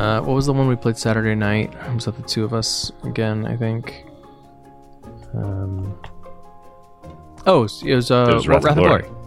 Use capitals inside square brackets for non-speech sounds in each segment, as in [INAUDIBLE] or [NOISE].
Uh, what was the one we played Saturday night? Was that the two of us again? I think. Um. Oh, it was, uh, It was Wrath, Wrath of Glory. Glory.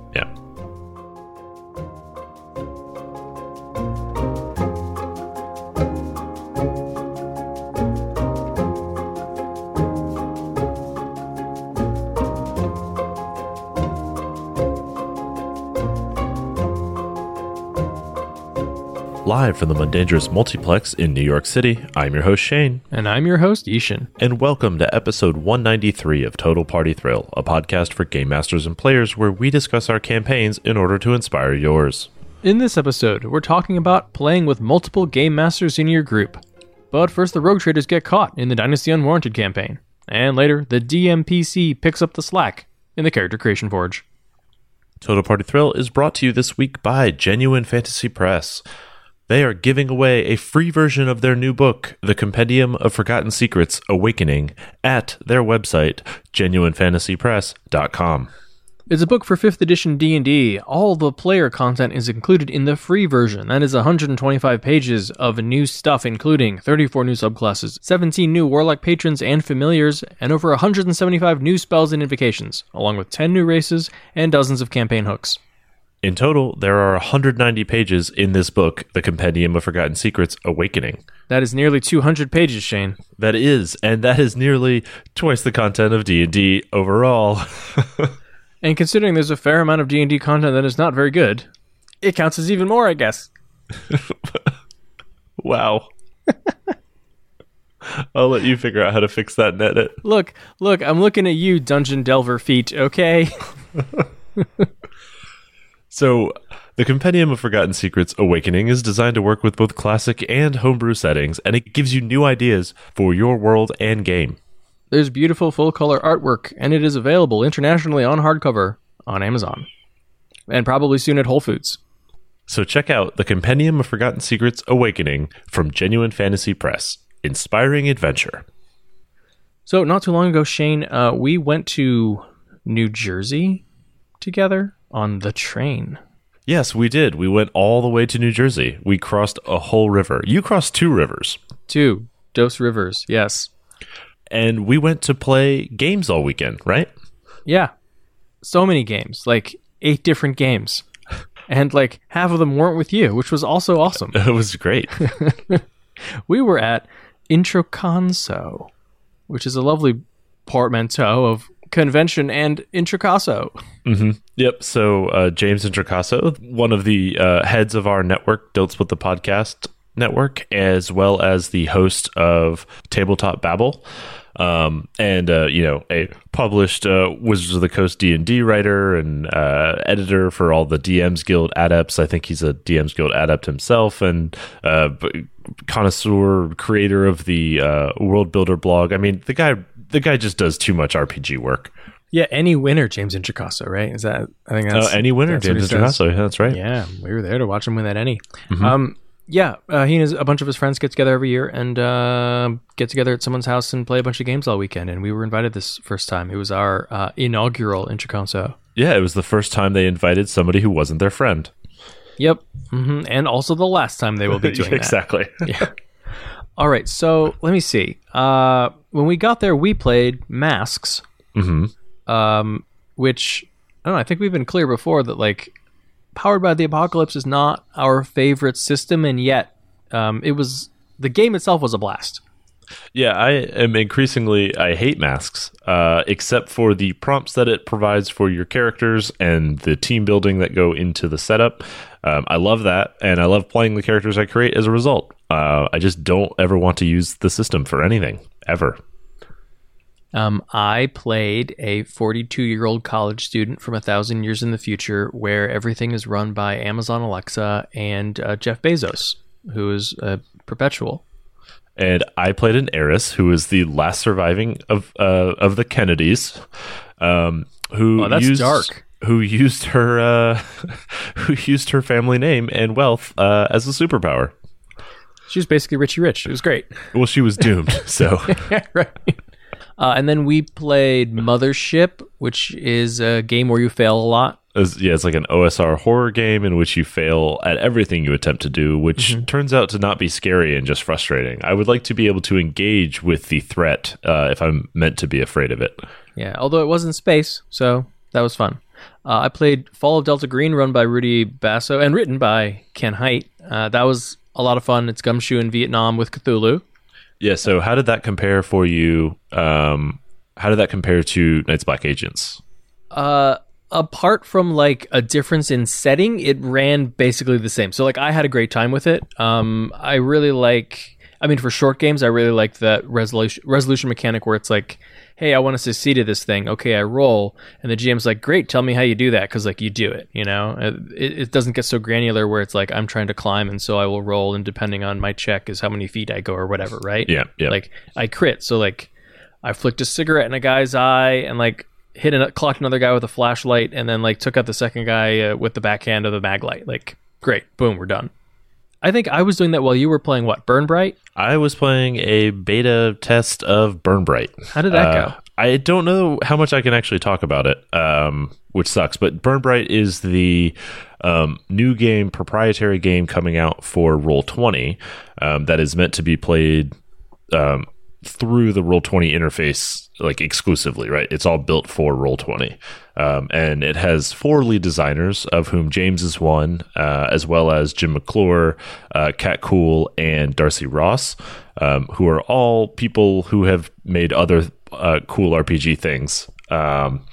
Live from the Mundangerous Multiplex in New York City, I'm your host Shane, And I'm your host, I-Hsien. and welcome to episode 193 of Total Party Thrill, a podcast for game masters and players where we discuss our campaigns in order to inspire yours. In this episode, we're talking about playing with multiple game masters in your group. But first, the rogue traders get caught in the Dynasty Unwarranted campaign. And later, the DMPC picks up the slack in the Character Creation Forge. Total Party Thrill is brought to you this week by Genuine Fantasy Press. They are giving away a free version of their new book, The Compendium of Forgotten Secrets Awakening, at their website, genuinefantasypress.com. It's a book for 5th edition D&D. All the player content is included in the free version. That is 125 pages of new stuff including 34 new subclasses, 17 new warlock patrons and familiars, and over 175 new spells and invocations, along with 10 new races and dozens of campaign hooks. In total, there are 190 pages in this book, The Compendium of Forgotten Secrets Awakening. That is nearly 200 pages, Shane. That is, and that is nearly twice the content of D&D overall. [LAUGHS] And considering there's a fair amount of D&D content that is not very good, it counts as even more, I guess. [LAUGHS] wow. [LAUGHS] I'll let you figure out how to fix that and edit. Look, look, I'm looking at you, Dungeon Delver feet, okay? So, the Compendium of Forgotten Secrets Awakening is designed to work with both classic and homebrew settings, and it gives you new ideas for your world and game. There's beautiful full color artwork, and it is available internationally on hardcover on Amazon. And probably soon at Whole Foods. So, check out the Compendium of Forgotten Secrets Awakening from Genuine Fantasy Press. Inspiring adventure. So, not too long ago, Shane, uh, we went to New Jersey together on the train. Yes, we did. We went all the way to New Jersey. We crossed a whole river. You crossed two rivers. Two. Dos Rivers, yes. And we went to play games all weekend, right? Yeah. So many games, like eight different games. [LAUGHS] And like half of them weren't with you, which was also awesome. [LAUGHS] It was great. [LAUGHS] we were at Introconso, which is a lovely portmanteau of convention and Introcaso. hmm Yep. So uh, James Introcaso, one of the uh, heads of our network, Don't Split the Podcast network, as well as the host of Tabletop Babble, um, and uh, you know a published uh, Wizards of the Coast D and D writer and uh, editor for all the DMs Guild adepts. I think he's a DMs Guild adept himself, and uh, connoisseur creator of the World Builder blog. I mean, the guy. The guy just does too much RPG work. Yeah, ENnie winner, James Introcaso, right? Is that I think that's Uh, ENnie winner, that's James. Introcaso. Yeah, that's right. Yeah, we were there to watch him win that ENnie. Mm-hmm. Um, yeah, uh, he and his, a bunch of his friends get together every year and uh, get together at someone's house and play a bunch of games all weekend. And we were invited this first time. It was our uh, inaugural Introcaso. Yeah, it was the first time they invited somebody who wasn't their friend. Yep, hmm and also the last time they will be [LAUGHS] doing that. exactly. [LAUGHS] Yeah. All right, so let me see. Uh, when we got there, we played Masks, hmm um, which I don't know. I think we've been clear before that like Powered by the Apocalypse is not our favorite system, and yet um, it was the game itself was a blast. Yeah, I am increasingly I hate masks, uh, except for the prompts that it provides for your characters and the team building that go into the setup. Um, I love that, and I love playing the characters I create as a result. Uh, I just don't ever want to use the system for anything ever. Um, I played a 42 year old college student from a thousand years in the future, where everything is run by Amazon Alexa and uh, Jeff Bezos, who is uh, perpetual. and I played an heiress who is the last surviving of uh, of the Kennedys, um, who Oh, that's used, dark. Who used her uh, [LAUGHS] who used her family name and wealth uh, as a superpower. She was basically Richie Rich. It was great. Well, she was doomed. So [LAUGHS] right. Uh, and then we played Mothership, which is a game where you fail a lot. As, yeah, it's like an OSR horror game in which you fail at everything you attempt to do, which turns out to not be scary and just frustrating. I would like to be able to engage with the threat uh, if I'm meant to be afraid of it. Yeah, although it was in space, so that was fun. Uh, I played Fall of Delta Green, run by Rudy Basso and written by Ken Hite. Uh, that was a lot of fun. It's Gumshoe in Vietnam with Cthulhu. Yeah. So, how did that compare for you? Um, how did that compare to Night's Black Agents? Uh, apart from like a difference in setting, it ran basically the same. So like I had a great time with it. Um, I really like. I mean, for short games, I really like that resolution resolution mechanic where it's like, hey, I want to succeed at this thing. Okay, I roll, and the GM's like, great, tell me how you do that because like you do it. You know, it, it doesn't get so granular where it's like I'm trying to climb, and so I will roll, and depending on my check is how many feet I go or whatever, right? Yeah. Yeah. Like I crit, so like I flicked a cigarette in a guy's eye and like hit a clocked another guy with a flashlight, and then like took out the second guy uh, with the backhand of the mag light. Like great, boom, we're done. I think I was doing that while you were playing what Burn Bright. I was playing a beta test of Burn Bright. How did that Uh, go? I don't know how much I can actually talk about it, um, which sucks. But Burn Bright is the um, new game, proprietary game coming out for Roll Twenty um, that is meant to be played um, through the Roll Twenty interface, like exclusively. Right? It's all built for Roll Twenty, um, and it has four lead designers, of whom James is one, uh, as well as Jim McClure, uh, Kat Cool, and Darcy Ross, um, who are all people who have made other uh, cool RPG things. Um,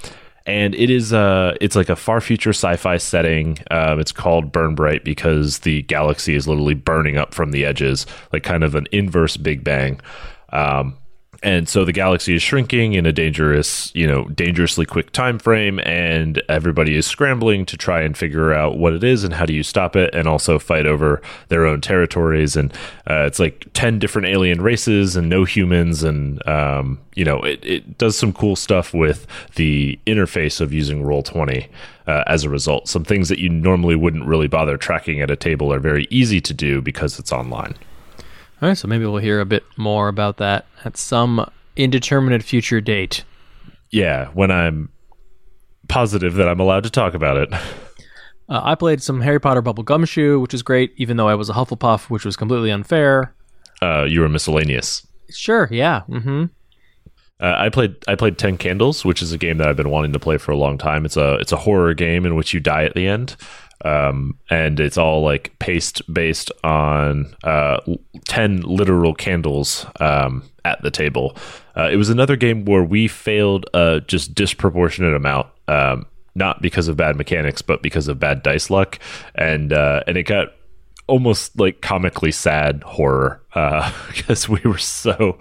and it is uh it's like a far future sci-fi setting. Um, it's called Burn Bright because the galaxy is literally burning up from the edges, like kind of an inverse Big Bang. Um, and so the galaxy is shrinking in a dangerous, you know, dangerously quick time frame, and everybody is scrambling to try and figure out what it is and how do you stop it, and also fight over their own territories. And uh, it's like ten different alien races and no humans, and um, you know, it, it does some cool stuff with the interface of using Roll Twenty. Uh, as a result, some things that you normally wouldn't really bother tracking at a table are very easy to do because it's online. All right, so maybe we'll hear a bit more about that at some indeterminate future date. Yeah, when I'm positive that I'm allowed to talk about it. [LAUGHS] Uh, I played some Harry Potter Bubble Gumshoe, which was great, even though I was a Hufflepuff, which was completely unfair. Uh, you were miscellaneous. Sure, yeah. Mm-hmm. Uh, I played I played Ten Candles, which is a game that I've been wanting to play for a long time. It's a it's a horror game in which you die at the end, um, and it's all like paste based on uh, ten literal candles um, at the table. Uh, it was another game where we failed a just disproportionate amount. Um, not because of bad mechanics, but because of bad dice luck, and uh, and it got almost like comically sad horror uh, [LAUGHS] because we were so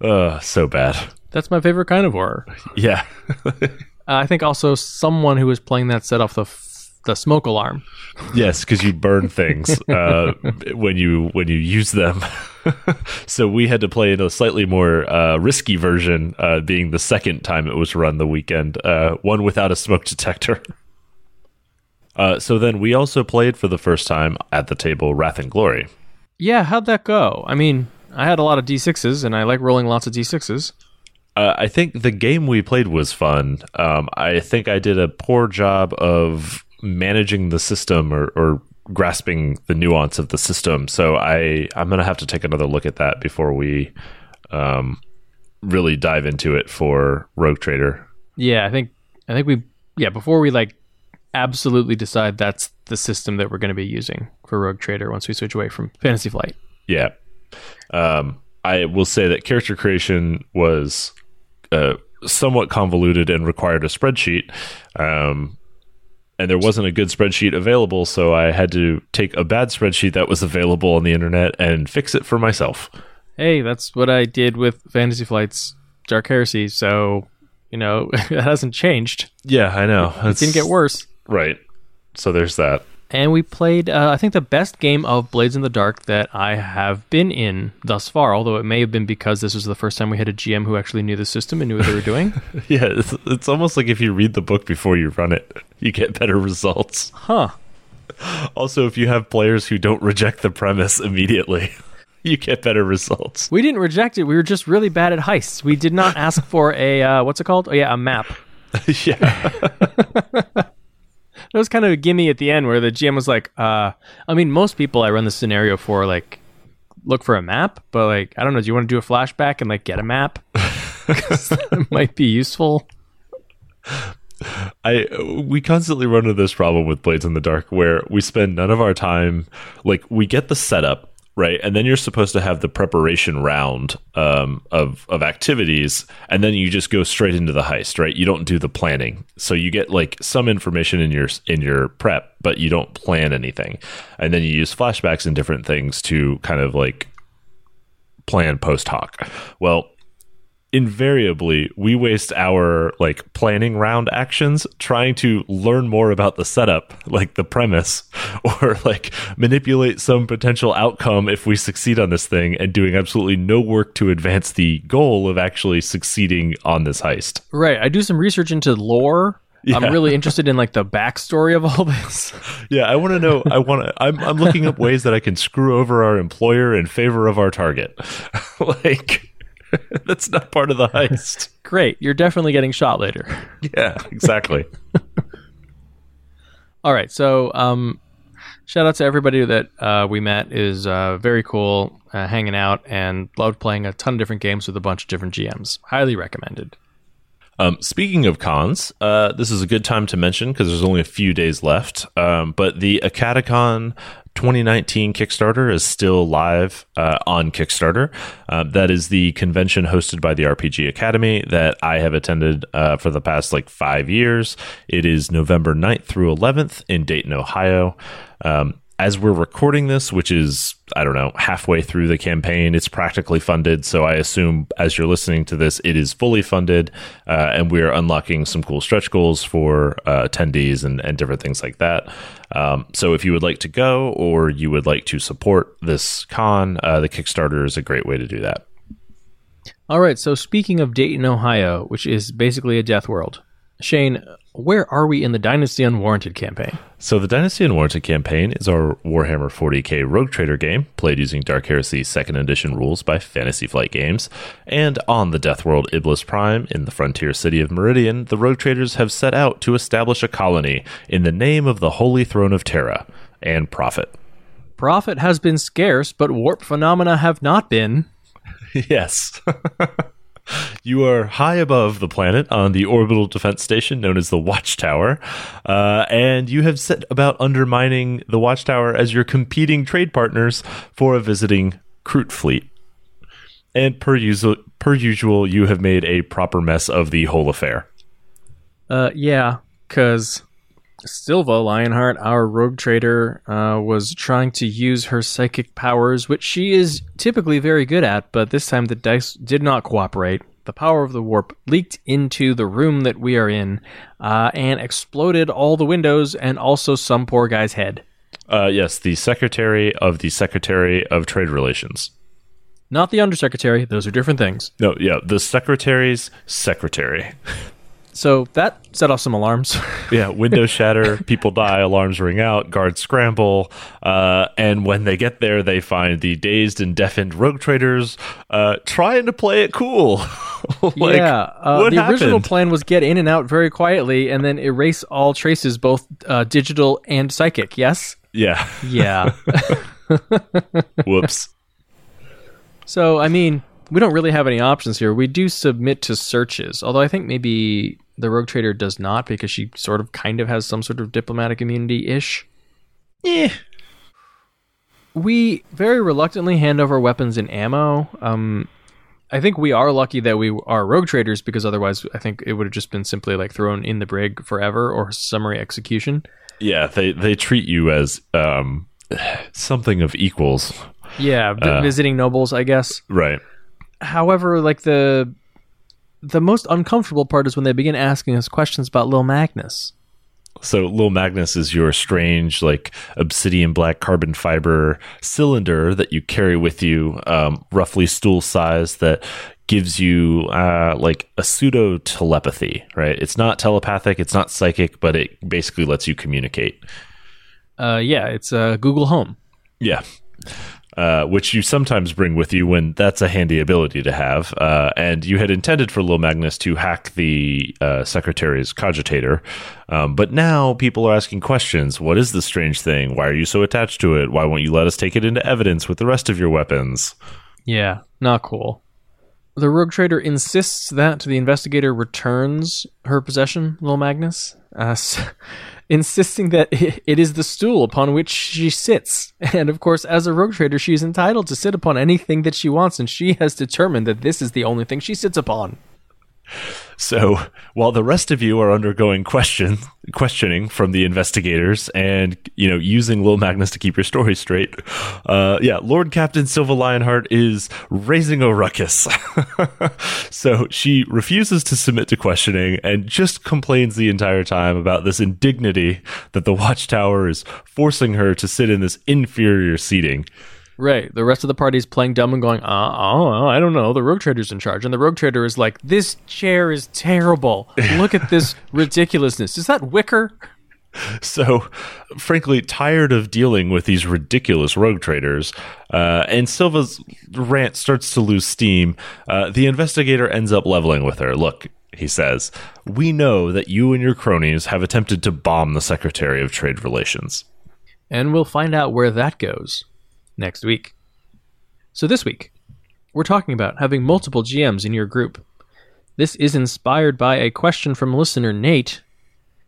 uh, so bad. That's my favorite kind of horror. [LAUGHS] Yeah. [LAUGHS] Uh, I think also someone who was playing that set off the the smoke alarm. yes, because you burn things [LAUGHS] uh, when you when you use them. [LAUGHS] so we had to play in a slightly more uh, risky version, uh, being the second time it was run the weekend, uh, one without a smoke detector. [LAUGHS] Uh, so then we also played for the first time at the table Wrath and Glory. Yeah, how'd that go? I mean, I had a lot of d6s, and I like rolling lots of d6s. Uh, I think the game we played was fun. Um, I think I did a poor job of managing the system or, or grasping the nuance of the system. So I I'm gonna have to take another look at that before we um, really dive into it for Rogue Trader. Yeah, I think I think we yeah before we like absolutely decide that's the system that we're going to be using for Rogue Trader once we switch away from Fantasy Flight. Yeah. Um, I will say that character creation was uh, somewhat convoluted and required a spreadsheet. Um, and there wasn't a good spreadsheet available, so I had to take a bad spreadsheet that was available on the internet and fix it for myself. Hey, that's what I did with Fantasy Flight's Dark Heresy, so you know [LAUGHS] it hasn't changed. Yeah, I know. It didn't get worse. Right. So there's that. And we played, uh, I think, the best game of Blades in the Dark that I have been in thus far. Although it may have been because this was the first time we had a GM who actually knew the system and knew what they were doing. [LAUGHS] Yeah, it's, it's almost like if you read the book before you run it, you get better results. huh. Also, if you have players who don't reject the premise immediately, [LAUGHS] you get better results. We didn't reject it. We were just really bad at heists. We did not [LAUGHS] ask for a uh, what's it called? Oh yeah, a map. [LAUGHS] yeah. That was kind of a gimme at the end where the GM was like, uh, I mean, most people I run the scenario for like look for a map, but like, I don't know, do you want to do a flashback and like get a map? Cuz that might be useful. I we constantly run into this problem with Blades in the Dark where we spend none of our time like we get the setup right, and then you're supposed to have the preparation round um, of of activities, and then you just go straight into the heist, right? You don't do the planning, so you get like some information in your in your prep, but you don't plan anything, and then you use flashbacks and different things to kind of like plan post hoc. Well, invariably we waste our like planning round actions trying to learn more about the setup like the premise [LAUGHS] or like manipulate some potential outcome if we succeed on this thing and doing absolutely no work to advance the goal of actually succeeding on this heist Right. I do some research into lore. Yeah. I'm really interested in like the backstory of all [LAUGHS] this. yeah i want to know i want to I'm, I'm looking up ways that i can screw over our employer in favor of our target [LAUGHS] like [LAUGHS] that's not part of the heist [LAUGHS] Great. You're definitely getting shot later. [LAUGHS] yeah exactly All right. So, um, shout out to everybody that uh, we met. is uh, very cool, uh, hanging out, and loved playing a ton of different games with a bunch of different GMs. Highly recommended. Um, speaking of cons, uh, this is a good time to mention because there's only a few days left. Um, but the AcadeCon 2019 Kickstarter is still live uh, on Kickstarter. Uh, that is the convention hosted by the RPG Academy that I have attended uh, for the past like five years. It is November 9th through 11th in Dayton, Ohio. Um, as we're recording this, which is, I don't know, halfway through the campaign, it's practically funded. So I assume as you're listening to this, it is fully funded. Uh, and we're unlocking some cool stretch goals for uh, attendees and, and different things like that. Um, so if you would like to go or you would like to support this con, uh, the Kickstarter is a great way to do that. All right. So, speaking of Dayton, Ohio, which is basically a death world, Shane, where are we in the Dynasty Unwarranted campaign? So the Dynasty Unwarranted campaign is our Warhammer 40k Rogue Trader game, played using Dark Heresy 2nd Edition rules by Fantasy Flight Games. And on the Death World Iblis Prime, in the frontier city of Meridian, the Rogue Traders have set out to establish a colony in the name of the Holy Throne of Terra and Profit. Profit has been scarce, but warp phenomena have not been. [LAUGHS] yes. [LAUGHS] you are high above the planet on the orbital defense station known as the Watchtower, uh, and you have set about undermining the Watchtower as your competing trade partners for a visiting Kroot fleet. And per usual, per usual, you have made a proper mess of the whole affair. Uh, yeah, because Silva Lionheart, our rogue trader, uh, was trying to use her psychic powers, which she is typically very good at, but this time the dice did not cooperate. The power of the warp leaked into the room that we are in uh, and exploded all the windows and also some poor guy's head. Uh, yes, the Secretary of the Secretary of Trade Relations. Not the undersecretary, those are different things. No, yeah, the Secretary's Secretary. [LAUGHS] So that set off some alarms. [LAUGHS] yeah, windows shatter, people die, alarms ring out, guards scramble, uh, and when they get there, they find the dazed and deafened rogue traders uh, trying to play it cool. [LAUGHS] like, yeah, uh, the original plan was get in and out very quietly and then erase all traces, both uh, digital and psychic. Yes. yeah. Yeah. [LAUGHS] Whoops. so I mean, we don't really have any options here. We do submit to searches, although I think maybe the rogue trader does not because she sort of kind of has some sort of diplomatic immunity ish. Eh. We very reluctantly hand over weapons and ammo. Um, I think we are lucky that we are rogue traders because otherwise, I think it would have just been simply like thrown in the brig forever or summary execution. Yeah, they they treat you as um, [SIGHS] something of equals, Yeah, vi- Uh. visiting nobles, I guess. right? However, like the the most uncomfortable part is when they begin asking us questions about Lil Magnus. So Lil Magnus is your strange, like obsidian black carbon fiber cylinder that you carry with you, um, roughly stool size that gives you uh, like a pseudo telepathy. Right? It's not telepathic, it's not psychic, but it basically lets you communicate. Uh, yeah, it's uh, Google Home. Yeah. Uh, which you sometimes bring with you when that's a handy ability to have. Uh, and you had intended for Lil Magnus to hack the uh, secretary's cogitator, um, but now people are asking questions. What is this strange thing? Why are you so attached to it? Why won't you let us take it into evidence with the rest of your weapons? Yeah, not cool. The rogue trader insists that the investigator returns her possession, Lil Magnus, uh, insisting that [LAUGHS] it is the stool upon which she sits. [LAUGHS] And of course, as a rogue trader, she is entitled to sit upon anything that she wants, and she has determined that this is the only thing she sits upon. So while the rest of you are undergoing question questioning from the investigators and you know using Lil Magnus to keep your story straight, uh, yeah, Lord Captain Silva Lionheart is raising a ruckus. [LAUGHS] so she refuses to submit to questioning and just complains the entire time about this indignity that the Watchtower is forcing her to sit in this inferior seating. Right. The rest of the party is playing dumb and going, uh, oh, I don't know. The rogue trader's in charge. And the rogue trader is like, this chair is terrible. Look at this [LAUGHS] ridiculousness. Is that wicker? So, frankly, tired of dealing with these ridiculous rogue traders, uh, and Silva's rant starts to lose steam. Uh, the investigator ends up leveling with her. Look, he says, we know that you and your cronies have attempted to bomb the Secretary of Trade Relations. And we'll find out where that goes next week. So, this week, we're talking about having multiple GMs in your group. This is inspired by a question from listener Nate.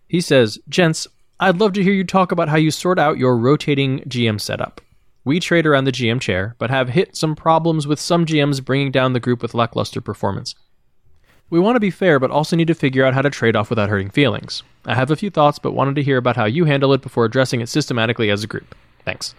He says, Gents, I'd love to hear you talk about how you sort out your rotating GM setup. We trade around the GM chair, but have hit some problems with some GMs bringing down the group with lackluster performance. We want to be fair, but also need to figure out how to trade off without hurting feelings. I have a few thoughts, but wanted to hear about how you handle it before addressing it systematically as a group. Thanks.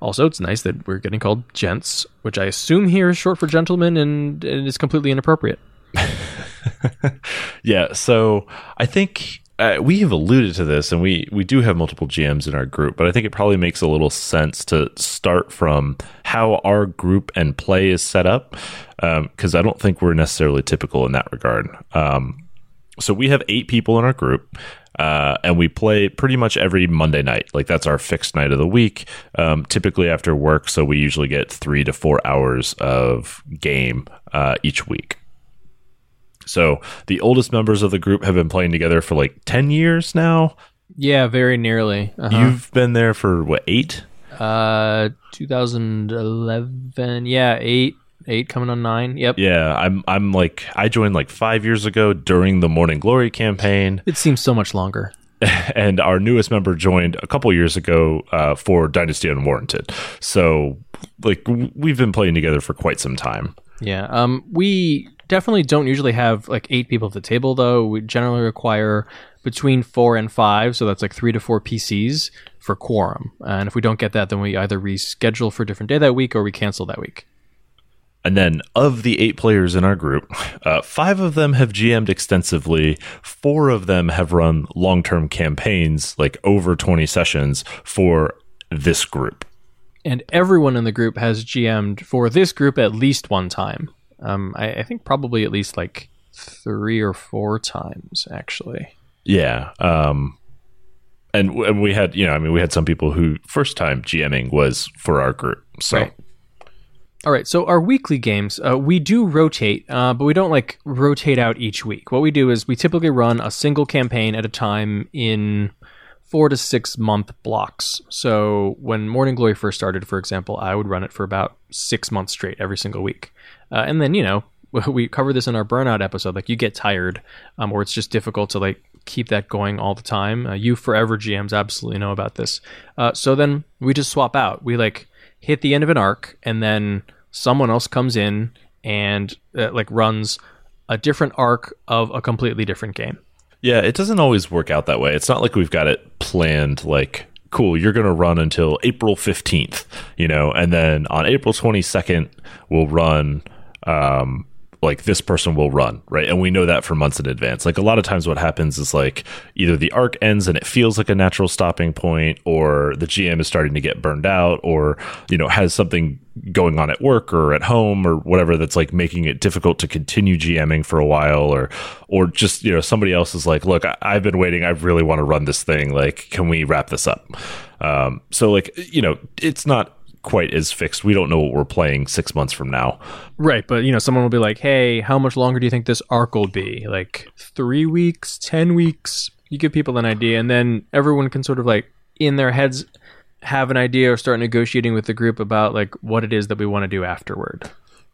Also, it's nice that we're getting called gents, which I assume here is short for gentlemen and, and is completely inappropriate. [LAUGHS] yeah, so I think uh, we have alluded to this, and we we do have multiple GMs in our group, but I think it probably makes a little sense to start from how our group and play is set up, because um, I don't think we're necessarily typical in that regard. Um, so we have eight people in our group. Uh, and we play pretty much every Monday night. Like that's our fixed night of the week, um, typically after work. So we usually get three to four hours of game uh, each week. So the oldest members of the group have been playing together for like 10 years now. Yeah, very nearly. Uh-huh. You've been there for what, eight? Uh, 2011. Yeah, eight eight coming on nine. Yep. Yeah, I'm I'm like I joined like five years ago during the Morning Glory campaign. It seems so much longer. [LAUGHS] and our newest member joined a couple years ago uh, for Dynasty Unwarranted. So like we've been playing together for quite some time. Yeah. Um. We definitely don't usually have like eight people at the table though. We generally require between four and five, so that's like three to four PCs for quorum. And if we don't get that, then we either reschedule for a different day that week or we cancel that week. And then, of the eight players in our group, uh, five of them have GM'd extensively. Four of them have run long term campaigns, like over 20 sessions for this group. And everyone in the group has GM'd for this group at least one time. Um, I, I think probably at least like three or four times, actually. Yeah. Um, and, and we had, you know, I mean, we had some people who first time GMing was for our group. So. Right. All right, so our weekly games, uh, we do rotate, uh, but we don't like rotate out each week. What we do is we typically run a single campaign at a time in four to six month blocks. So when Morning Glory first started, for example, I would run it for about six months straight every single week. Uh, and then, you know, [LAUGHS] we cover this in our burnout episode. Like you get tired, um, or it's just difficult to like keep that going all the time. Uh, you forever GMs absolutely know about this. Uh, so then we just swap out. We like hit the end of an arc, and then someone else comes in and uh, like runs a different arc of a completely different game. Yeah, it doesn't always work out that way. It's not like we've got it planned like cool, you're going to run until April 15th, you know, and then on April 22nd we'll run um like this person will run, right? And we know that for months in advance. Like a lot of times what happens is like either the arc ends and it feels like a natural stopping point or the GM is starting to get burned out or, you know, has something going on at work or at home or whatever that's like making it difficult to continue GMing for a while or or just, you know, somebody else is like, "Look, I- have been waiting. I really want to run this thing. Like, can we wrap this up?" Um, so like, you know, it's not quite as fixed. We don't know what we're playing six months from now. Right, but you know, someone will be like, "Hey, how much longer do you think this arc will be? Like three weeks, ten weeks?" You give people an idea, and then everyone can sort of like in their heads have an idea or start negotiating with the group about like what it is that we want to do afterward.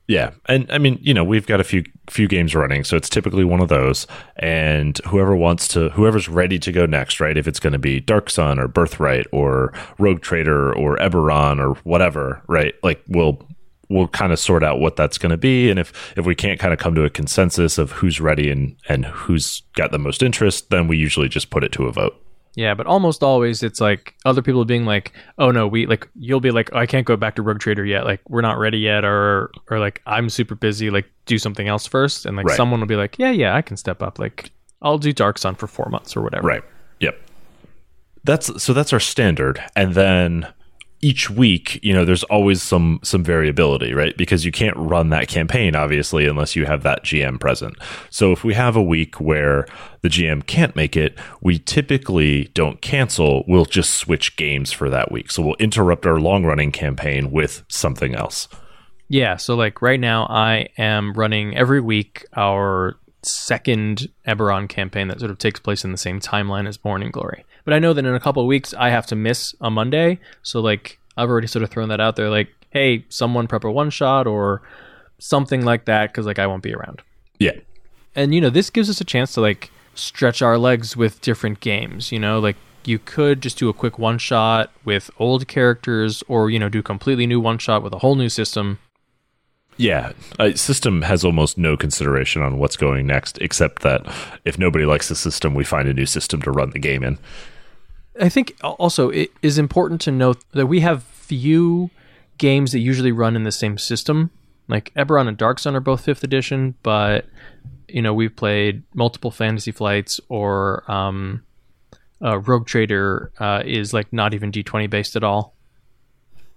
Yeah, and I mean, you know, we've got a few few games running, so it's typically one of those. And whoever wants to, whoever's ready to go next, right? If it's going to be Dark Sun or Birthright or Rogue Trader or Eberron or whatever, right? Like we'll we'll kind of sort out what that's going to be, and if if we can't kind of come to a consensus of who's ready and and who's got the most interest, then we usually just put it to a vote. Yeah, but almost always it's like other people being like, "Oh no, we like." You'll be like, oh, "I can't go back to Rogue Trader yet. Like we're not ready yet," or or like I'm super busy. Like do something else first, and like Right. someone will be like, "Yeah, yeah, I can step up. Like I'll do Dark Sun for four months or whatever." Right. Yep. That's so that's our standard. And then each week, you know, there's always some some variability, right? Because you can't run that campaign obviously unless you have that GM present. So if we have a week where the GM can't make it, we typically don't cancel, we'll just switch games for that week. So we'll interrupt our long-running campaign with something else. Yeah, so like right now I am running every week our second Eberron campaign that sort of takes place in the same timeline as Morning Glory. But I know that in a couple of weeks I have to miss a Monday, so like I've already sort of thrown that out there like, hey, someone prep a one shot or something like that cuz like I won't be around. Yeah. And you know, this gives us a chance to like stretch our legs with different games, you know, like you could just do a quick one shot with old characters or you know do completely new one shot with a whole new system Yeah, a system has almost no consideration on what's going next, except that if nobody likes the system, we find a new system to run the game in. I think also it is important to note that we have few games that usually run in the same system. Like Eberron and Dark Sun are both fifth edition, but you know we've played multiple Fantasy Flights or um, uh, Rogue Trader uh, is like not even D twenty based at all.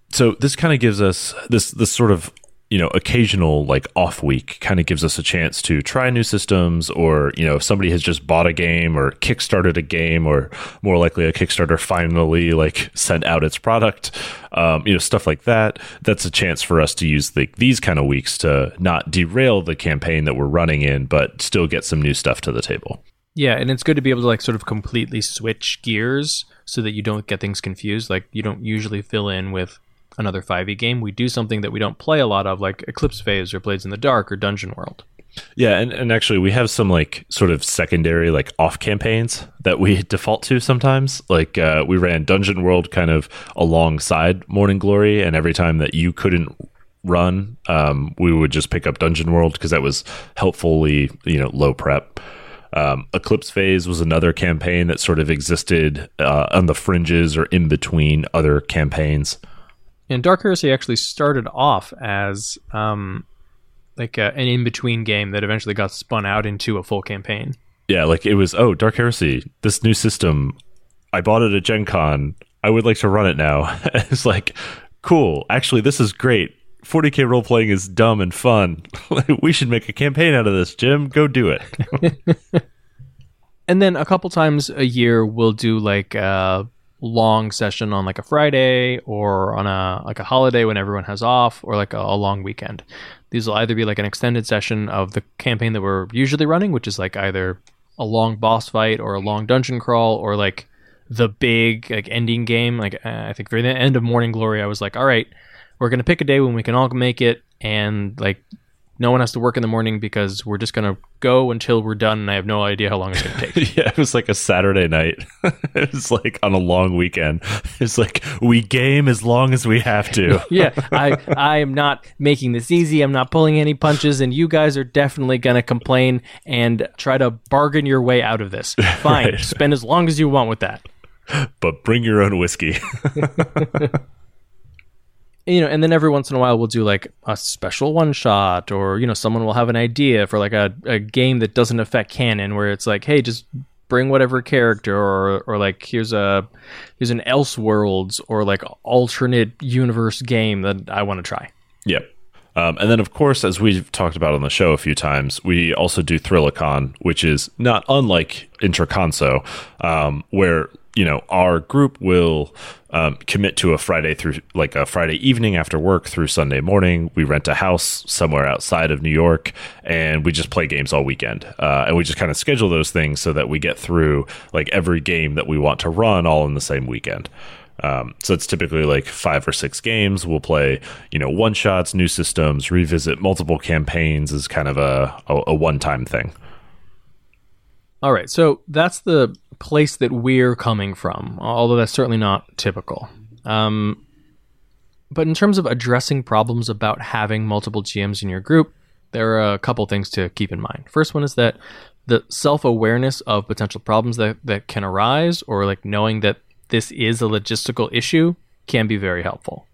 So this kind of gives us this this sort of you know occasional like off week kind of gives us a chance to try new systems or you know if somebody has just bought a game or kickstarted a game or more likely a kickstarter finally like sent out its product um, you know stuff like that that's a chance for us to use the, these kind of weeks to not derail the campaign that we're running in but still get some new stuff to the table Yeah, and it's good to be able to like sort of completely switch gears so that you don't get things confused. Like you don't usually fill in with another 5e game. We do something that we don't play a lot of like Eclipse Phase or Blades in the Dark or Dungeon World. Yeah, and, and actually we have some like sort of secondary like off campaigns that we [LAUGHS] default to sometimes. Like uh, we ran Dungeon World kind of alongside Morning Glory, and every time that you couldn't run, um, we would just pick up Dungeon World because that was helpfully you know low prep. Um, Eclipse Phase was another campaign that sort of existed uh, on the fringes or in between other campaigns. And Dark Heresy actually started off as um, like a, an in between game that eventually got spun out into a full campaign. Yeah, like it was, oh, Dark Heresy, this new system. I bought it at Gen Con. I would like to run it now. [LAUGHS] it's like, cool. Actually, this is great. 40k role playing is dumb and fun. [LAUGHS] we should make a campaign out of this, Jim. Go do it. [LAUGHS] And then a couple times a year we'll do like a long session on like a Friday or on a like a holiday when everyone has off or like a, a long weekend. These will either be like an extended session of the campaign that we're usually running, which is like either a long boss fight or a long dungeon crawl or like the big like ending game. Like uh, I think for the end of Morning Glory, I was like, all right, we're gonna pick a day when we can all make it and like no one has to work in the morning because we're just gonna go until we're done and I have no idea how long it's gonna [LAUGHS] take. yeah, it was like a Saturday night. [LAUGHS] it was like on a long weekend. [LAUGHS] It's like we game as long as we have to. yeah, I I am not making this easy. I'm not pulling any punches, and you guys are definitely gonna complain and try to bargain your way out of this. Fine, Right. spend as long as you want with that. but bring your own whiskey. You know, and then every once in a while we'll do like a special one shot, or you know, someone will have an idea for like a, a game that doesn't affect canon, where it's like, hey, just bring whatever character, or or like here's a here's an Elseworlds or like alternate universe game that I want to try. Yep. Um, and then, of course, as we've talked about on the show a few times, we also do Thrillicon, which is not unlike Introconso, um, where you know, our group will um, commit to a Friday through like a Friday evening after work through Sunday morning. We rent a house somewhere outside of New York and we just play games all weekend. Uh, and we just kind of schedule those things so that we get through like every game that we want to run all in the same weekend. Um, so it's typically like five or six games. We'll play, you know, one shots, new systems, revisit multiple campaigns as kind of a, a, a one time thing. All right, so that's the place that we're coming from, although that's certainly not typical. Um, but in terms of addressing problems about having multiple GMs in your group, there are a couple things to keep in mind. First one is that the self awareness of potential problems that, that can arise, or like knowing that this is a logistical issue, can be very helpful.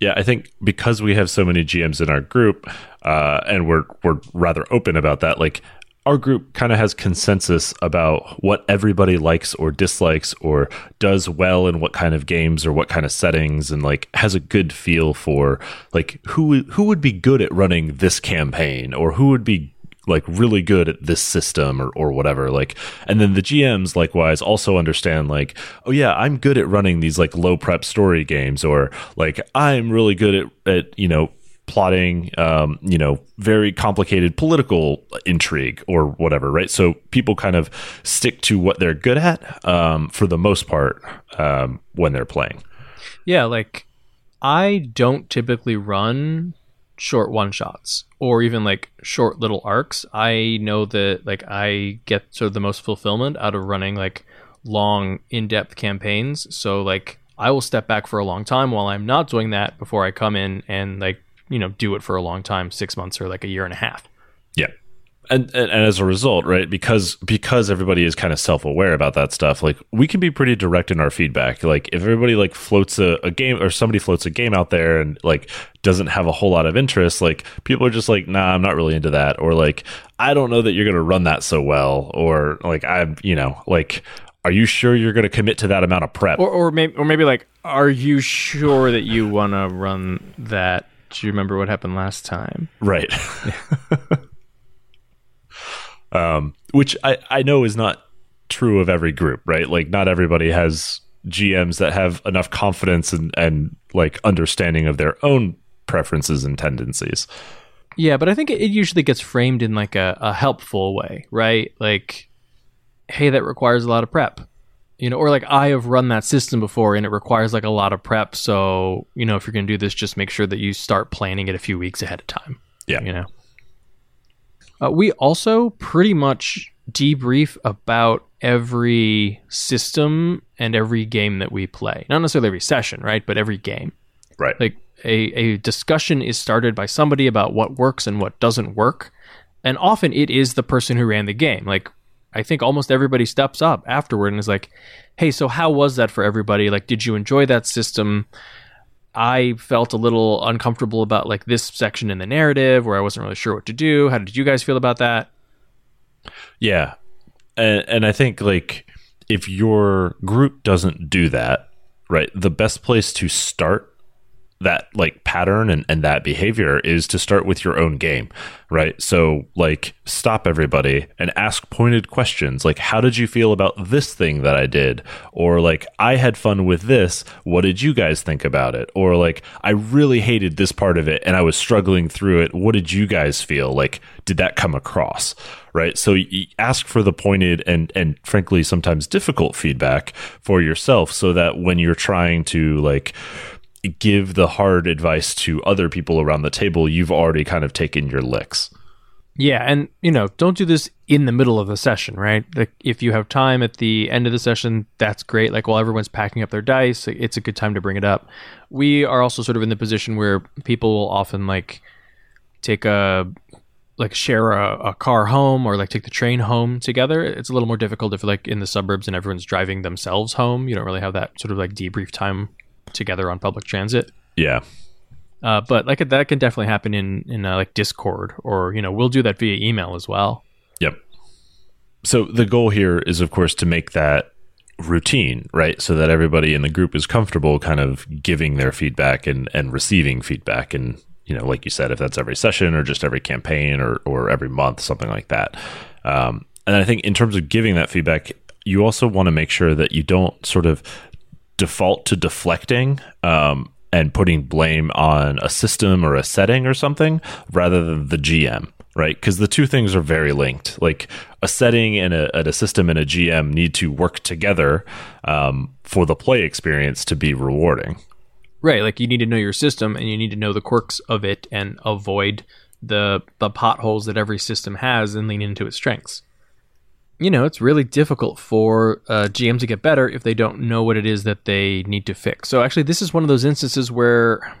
Yeah, I think because we have so many GMs in our group, uh, and we're we're rather open about that. Like our group kind of has consensus about what everybody likes or dislikes or does well in what kind of games or what kind of settings and like has a good feel for like who who would be good at running this campaign or who would be like really good at this system or, or whatever like and then the gms likewise also understand like oh yeah i'm good at running these like low prep story games or like i'm really good at, at you know plotting, um, you know, very complicated political intrigue or whatever, right? So people kind of stick to what they're good at um, for the most part um, when they're playing. Yeah, like I don't typically run short one shots or even like short little arcs. I know that like I get sort of the most fulfillment out of running like long in-depth campaigns. So like I will step back for a long time while I'm not doing that before I come in and like you know do it for a long time, six months or like a year and a half. Yeah. And, and, and as a result, right, because because everybody is kind of self aware about that stuff, like we can be pretty direct in our feedback. Like if everybody like floats a, a game or somebody floats a game out there and like doesn't have a whole lot of interest, like people are just like, nah, I'm not really into that, or like I don't know that you're gonna run that so well, or like I'm, you know, like are you sure you're going to commit to that amount of prep? Or, or maybe, or maybe like, are you sure that you want to run that do you remember what happened last time? Right. [LAUGHS] um, which I, I know is not true of every group, right? Like not everybody has GMs that have enough confidence and, and like understanding of their own preferences and tendencies. Yeah, but I think it usually gets framed in like a, a helpful way, right? Like, hey, that requires a lot of prep you know, or like I have run that system before and it requires like a lot of prep. So, you know, if you're going to do this, just make sure that you start planning it a few weeks ahead of time. Yeah. You know, uh, we also pretty much debrief about every system and every game that we play. Not necessarily every session, right? But every game. Right. Like a, a discussion is started by somebody about what works and what doesn't work. And often it is the person who ran the game. Like I think almost everybody steps up afterward and is like, "Hey, so how was that for everybody? Like, did you enjoy that system?" I felt a little uncomfortable about like this section in the narrative where I wasn't really sure what to do. How did you guys feel about that? Yeah. And and I think like if your group doesn't do that, right, the best place to start that like pattern and, and that behavior is to start with your own game right? So like stop everybody and ask pointed questions like how did you feel about this thing that i did? Or like i had fun with this. What did you guys think about it? Or like i really hated this part of it and i was struggling through it. What did you guys feel? Like did that come across right? So you ask for the pointed and and frankly sometimes difficult feedback for yourself so that when you're trying to like give the hard advice to other people around the table, you've already kind of taken your licks. Yeah, and you know, don't do this in the middle of the session, right? Like if you have time at the end of the session, that's great. Like while everyone's packing up their dice, it's a good time to bring it up. We are also sort of in the position where people will often like take a like share a, a car home or like take the train home together. It's a little more difficult if like in the suburbs and everyone's driving themselves home. You don't really have that sort of like debrief time together on public transit. Yeah. Uh, but like that can definitely happen in in uh, like Discord or you know we'll do that via email as well. Yep. So the goal here is of course to make that routine, right? So that everybody in the group is comfortable kind of giving their feedback and and receiving feedback and you know like you said if that's every session or just every campaign or or every month something like that. Um, and I think in terms of giving that feedback you also want to make sure that you don't sort of default to deflecting um, and putting blame on a system or a setting or something rather than the GM, right? Because the two things are very linked. Like a setting and a, and a system and a GM need to work together um, for the play experience to be rewarding. Right, like you need to know your system and you need to know the quirks of it and avoid the the potholes that every system has and lean into its strengths. You know, it's really difficult for uh, GM to get better if they don't know what it is that they need to fix. So actually, this is one of those instances where,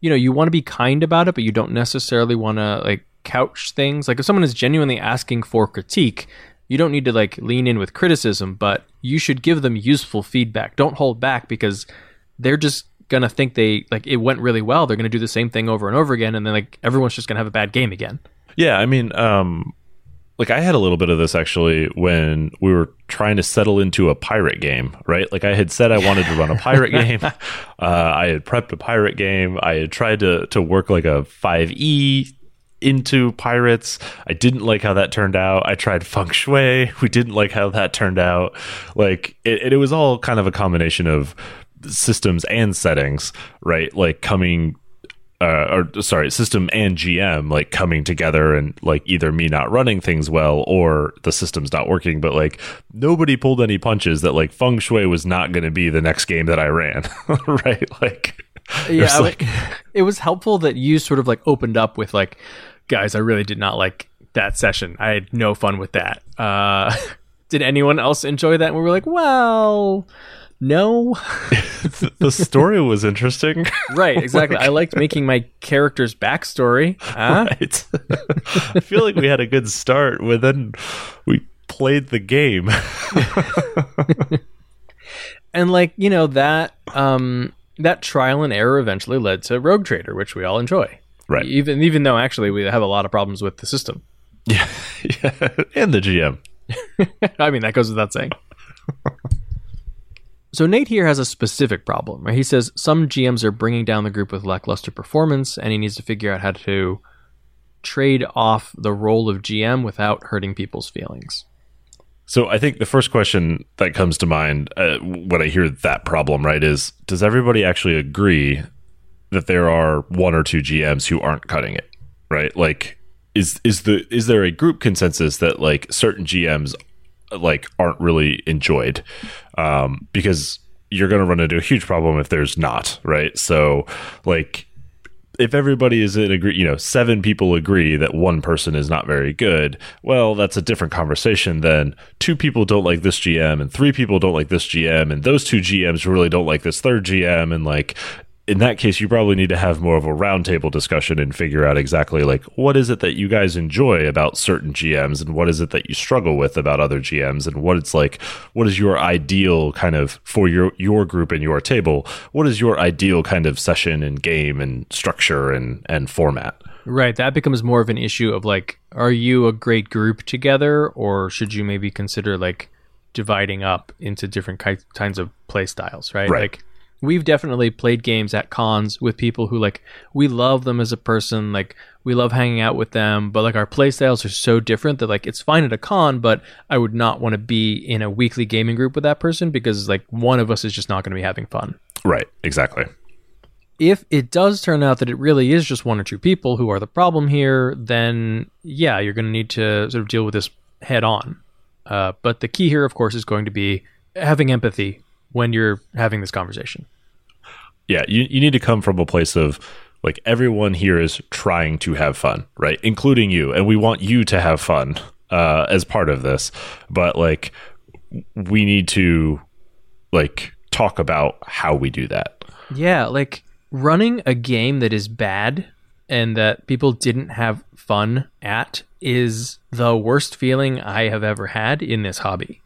you know, you want to be kind about it, but you don't necessarily want to like couch things. Like if someone is genuinely asking for critique, you don't need to like lean in with criticism, but you should give them useful feedback. Don't hold back because they're just gonna think they like it went really well. They're gonna do the same thing over and over again, and then like everyone's just gonna have a bad game again. Yeah, I mean, um, like I had a little bit of this actually when we were trying to settle into a pirate game, right? Like I had said I wanted to run a pirate [LAUGHS] game. Uh, I had prepped a pirate game. I had tried to to work like a five E into pirates. I didn't like how that turned out. I tried feng shui. We didn't like how that turned out. Like it, it was all kind of a combination of systems and settings, right? Like coming uh, or sorry, system and GM like coming together and like either me not running things well or the system's not working. But like nobody pulled any punches that like feng shui was not going to be the next game that I ran, [LAUGHS] right? Like, yeah, like, it was helpful that you sort of like opened up with like, guys, I really did not like that session. I had no fun with that. Uh, [LAUGHS] did anyone else enjoy that? And we were like, well no. [LAUGHS] the story was interesting. Right, exactly. like, I liked making my character's backstory. Huh? Right. [LAUGHS] I feel like we had a good start, but then we played the game. [LAUGHS] and like, you know, that um that trial and error eventually led to Rogue Trader, which we all enjoy. Right. Even even though actually we have a lot of problems with the system. Yeah. yeah. And the GM. I mean, that goes without saying. So Nate here has a specific problem. Right? He says some GMs are bringing down the group with lackluster performance, and he needs to figure out how to trade off the role of GM without hurting people's feelings. So I think the first question that comes to mind uh, when I hear that problem, right, is does everybody actually agree that there are one or two GMs who aren't cutting it, right? Like, is is the is there a group consensus that like certain GMs like aren't really enjoyed um, because you're going to run into a huge problem if there's not right? So like if everybody is in agree you know seven people agree that one person is not very good well that's a different conversation than two people don't like this gm and three people don't like this gm and those two gms really don't like this third gm and like in that case, you probably need to have more of a roundtable discussion and figure out exactly like what is it that you guys enjoy about certain GMs and what is it that you struggle with about other GMs and what it's like. What is your ideal kind of for your your group and your table? What is your ideal kind of session and game and structure and and format? Right, that becomes more of an issue of like, are you a great group together, or should you maybe consider like dividing up into different kinds of play styles? Right, right. like we've definitely played games at cons with people who like we love them as a person like we love hanging out with them but like our play styles are so different that like it's fine at a con but i would not want to be in a weekly gaming group with that person because like one of us is just not going to be having fun. Right exactly. If it does turn out that it really is just one or two people who are the problem here then yeah you're going to need to sort of deal with this head on. Uh, but the key here of course is going to be having empathy when you're having this conversation. Yeah, you, you need to come from a place of like everyone here is trying to have fun, right? Including you. And we want you to have fun uh, as part of this. But like we need to like talk about how we do that. Yeah, like running a game that is bad and that people didn't have fun at is the worst feeling I have ever had in this hobby.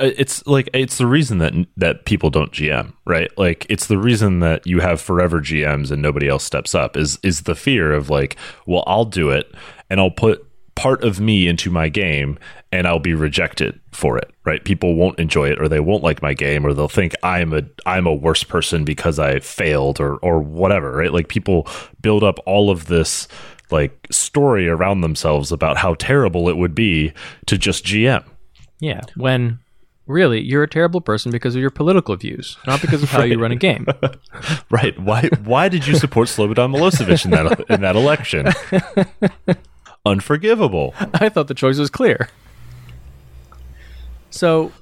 Uh, it's like it's the reason that that people don't GM, right? Like it's the reason that you have forever GMs and nobody else steps up is is the fear of like, well, I'll do it and I'll put part of me into my game and I'll be rejected for it, right? People won't enjoy it or they won't like my game or they'll think I'm a I'm a worse person because I failed or or whatever, right? Like people build up all of this like story around themselves about how terrible it would be to just GM. Yeah, when really, you're a terrible person because of your political views, not because of how you run a [LAUGHS] game. [LAUGHS] right. Why why did you support Slobodan Milosevic in that in that election? [LAUGHS] Unforgivable. I thought the choice was clear. So,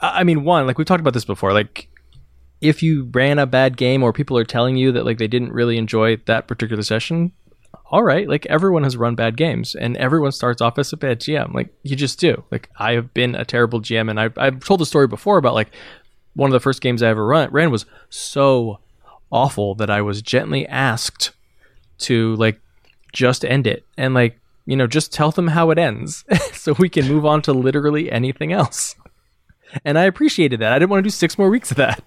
I I mean, one, like we've talked about this before, like if you ran a bad game or people are telling you that like they didn't really enjoy that particular session, all right, like everyone has run bad games and everyone starts off as a bad GM. Like you just do. Like I have been a terrible GM and I I've told the story before about like one of the first games I ever run, ran was so awful that I was gently asked to like just end it and like you know just tell them how it ends [LAUGHS] so we can move on to literally anything else and i appreciated that i didn't want to do six more weeks of that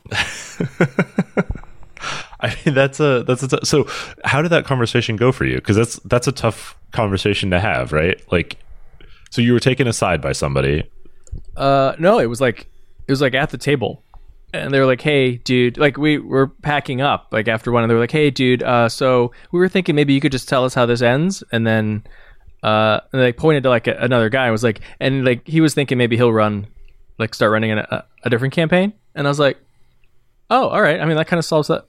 [LAUGHS] [LAUGHS] I mean, that's a that's a t- so. How did that conversation go for you? Because that's that's a tough conversation to have, right? Like, so you were taken aside by somebody. uh no it was like it was like at the table and they were like hey dude like we were packing up like after one and they were like hey dude uh so we were thinking maybe you could just tell us how this ends and then uh and they pointed to like a, another guy and was like and like he was thinking maybe he'll run like start running a, a different campaign and i was like oh all right i mean that kind of solves that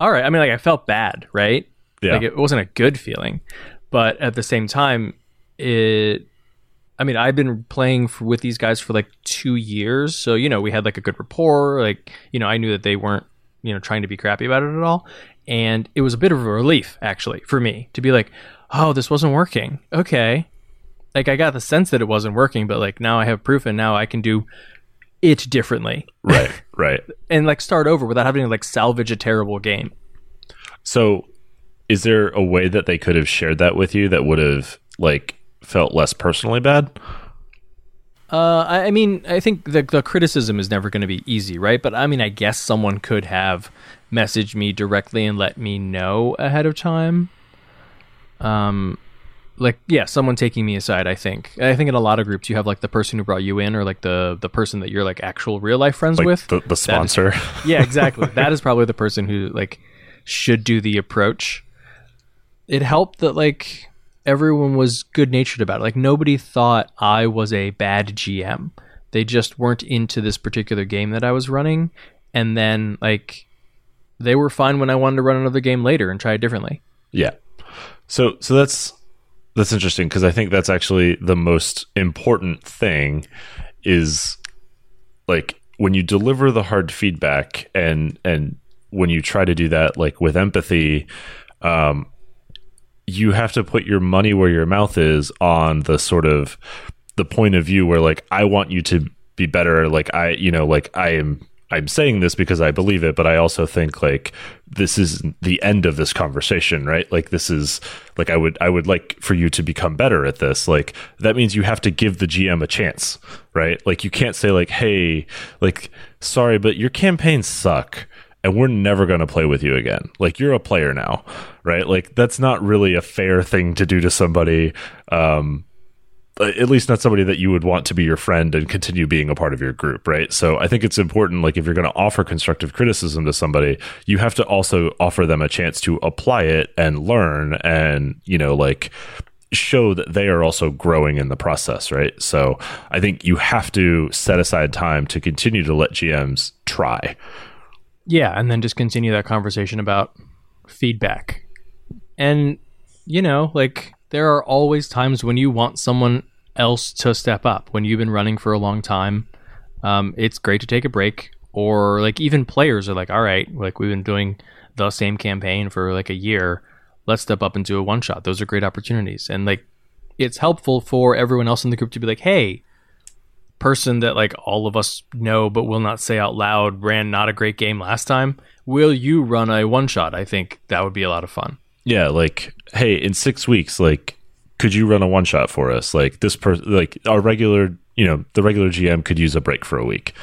all right. I mean like i felt bad right? Yeah. like it wasn't a good feeling. But at the same time it i mean i've been playing for, with these guys for like two years. So you know we had like a good rapport. Like you know i knew that they weren't you know trying to be crappy about it at all. And it was a bit of a relief actually for me to be like oh this wasn't working. Okay. Like i got the sense that it wasn't working but like now i have proof and now i can do it differently Right. right. [LAUGHS] and like start over without having to like salvage a terrible game So, is there a way that they could have shared that with you that would have like felt less personally bad? Uh, I, I mean, I think the the criticism is never going to be easy, right? But I mean, I guess someone could have messaged me directly and let me know ahead of time. Um, like yeah, someone taking me aside. I think. I think in a lot of groups you have like the person who brought you in, or like the the person that you're like actual real life friends Like with. the, the sponsor. [LAUGHS] yeah, exactly. [LAUGHS] that is probably the person who like should do the approach. It helped that like everyone was good natured about it. Like nobody thought I was a bad GM. They just weren't into this particular game that I was running, and then like they were fine when I wanted to run another game later and try it differently. Yeah. So so that's that's interesting because I think that's actually the most important thing is like when you deliver the hard feedback and and when you try to do that like with empathy um you have to put your money where your mouth is on the sort of the point of view where like I want you to be better like I you know like I am I'm saying this because I believe it but I also think like this is the end of this conversation right like this is like I would I would like for you to become better at this like that means you have to give the GM a chance right like you can't say like hey like sorry but your campaigns suck and we're never going to play with you again. Like you're a player now, right? Like that's not really a fair thing to do to somebody. Um, at least not somebody that you would want to be your friend and continue being a part of your group, right? So I think it's important, like if you're going to offer constructive criticism to somebody, you have to also offer them a chance to apply it and learn, and you know, like show that they are also growing in the process, right? So I think you have to set aside time to continue to let GMs try. Yeah, and then just continue that conversation about feedback. And you know, like there are always times when you want someone else to step up. When you've been running for a long time, um, it's great to take a break. Or like even players are like, all right, like we've been doing the same campaign for like a year. Let's step up and do a one shot. Those are great opportunities. And like it's helpful for everyone else in the group to be like, hey, person that like all of us know but will not say out loud ran not a great game last time. Will you run a one shot? I think that would be a lot of fun. Yeah, like, hey, in six weeks, like, could you run a one shot for us? Like this person, like our regular, you know, the regular GM could use a break for a week.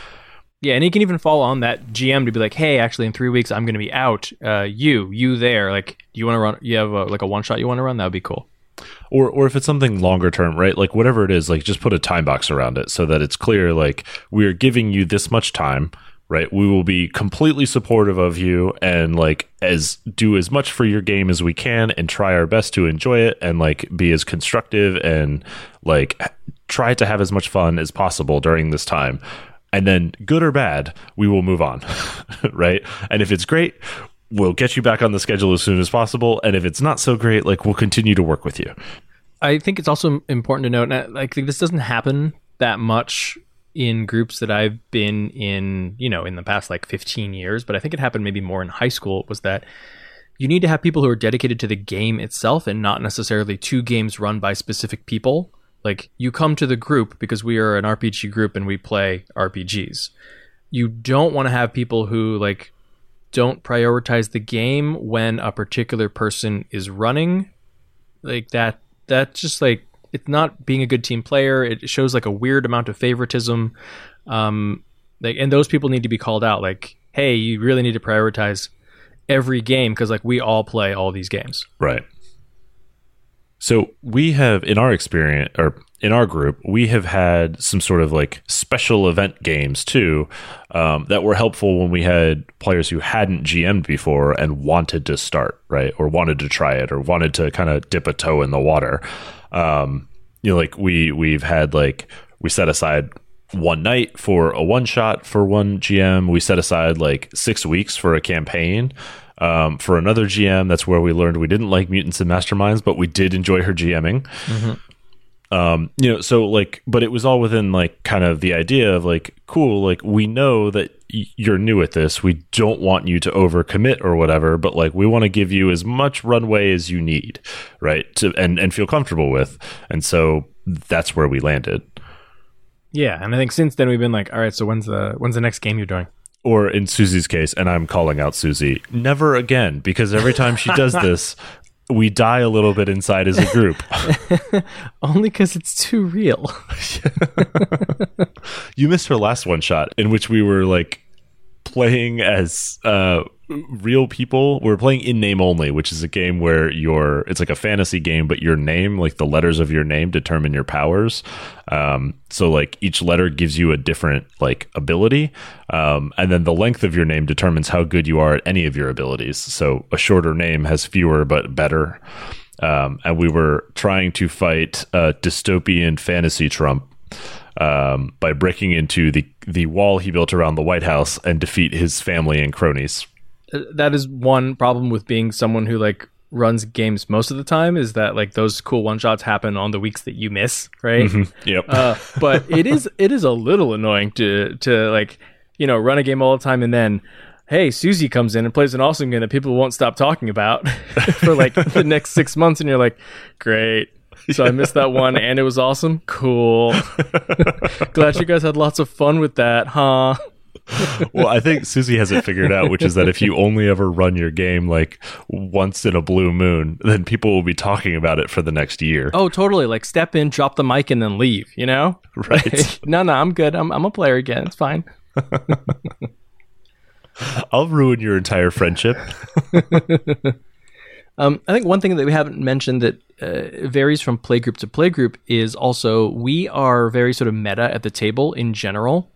Yeah, and he can even fall on that GM to be like, "Hey, actually, in three weeks, I'm going to be out. Uh, you, you there? Like, do you want to run? You have a, like a one shot you want to run? That would be cool." Or, or if it's something longer term, right? Like whatever it is, like just put a time box around it so that it's clear. Like we are giving you this much time, right? We will be completely supportive of you and like as do as much for your game as we can and try our best to enjoy it and like be as constructive and like try to have as much fun as possible during this time. and then good or bad, we will move on, [LAUGHS] right? And if it's great, we'll get you back on the schedule as soon as possible. And if it's not so great, like we'll continue to work with you. I think it's also important to note, like this doesn't happen that much in groups that I've been in, you know, in the past like 15 years, but I think it happened maybe more in high school was that you need to have people who are dedicated to the game itself and not necessarily two games run by specific people. Like you come to the group because we are an RPG group and we play RPGs. You don't want to have people who like don't prioritize the game when a particular person is running. Like that that just like it's not being a good team player. It shows like a weird amount of favoritism. Um, like, and those people need to be called out. Like, hey, you really need to prioritize every game because like we all play all these games. Right. So we have, in our experience, or in our group, we have had some sort of like special event games too um, that were helpful when we had players who hadn't GM'd before and wanted to start, right? Or wanted to try it or wanted to kind of dip a toe in the water um, you know, like we we've had like we set aside one night for a one shot for one GM. We set aside like six weeks for a campaign. Um, for another GM, that's where we learned we didn't like mutants and masterminds, but we did enjoy her GMing. Mm-hmm um you know so like but it was all within like kind of the idea of like cool like we know that you're new at this we don't want you to overcommit or whatever but like we want to give you as much runway as you need right to and and feel comfortable with and so that's where we landed yeah and i think since then we've been like all right so when's the when's the next game you're doing or in Susie's case, and I'm calling out Susie, never again, because every time she does [LAUGHS] this, we die a little bit inside as a group. [LAUGHS] Only because it's too real. [LAUGHS] you missed her last one shot, in which we were like playing as uh, real people. We're playing in name only, which is a game where your it's like a fantasy game, but your name, like the letters of your name, determine your powers. Um, so like each letter gives you a different like ability, um, and then the length of your name determines how good you are at any of your abilities. So a shorter name has fewer but better. Um, and we were trying to fight a dystopian fantasy Trump um, by breaking into the the wall he built around the White House and defeat his family and cronies. Uh, that is one problem with being someone who like runs games most of the time is that like those cool one shots happen on the weeks that you miss, right? Mm-hmm. Yep. Uh, but it is it is a little annoying to to like you know run a game all the time and then hey Susie comes in and plays an awesome game that people won't stop talking about [LAUGHS] for like the next six months and you're like great so I missed that one and it was awesome. Cool. [LAUGHS] Glad you guys had lots of fun with that, huh? well, I think Susie has it figured out, which is that if you only ever run your game like once in a blue moon, then people will be talking about it for the next year. Oh, totally. Like step in, drop the mic, and then leave, you know? Right. [LAUGHS] no, no, I'm good. I'm, I'm a player again. It's fine. [LAUGHS] I'll ruin your entire friendship. Um, I think one thing that we haven't mentioned that uh, varies from playgroup to playgroup is also we are very sort of meta at the table in general.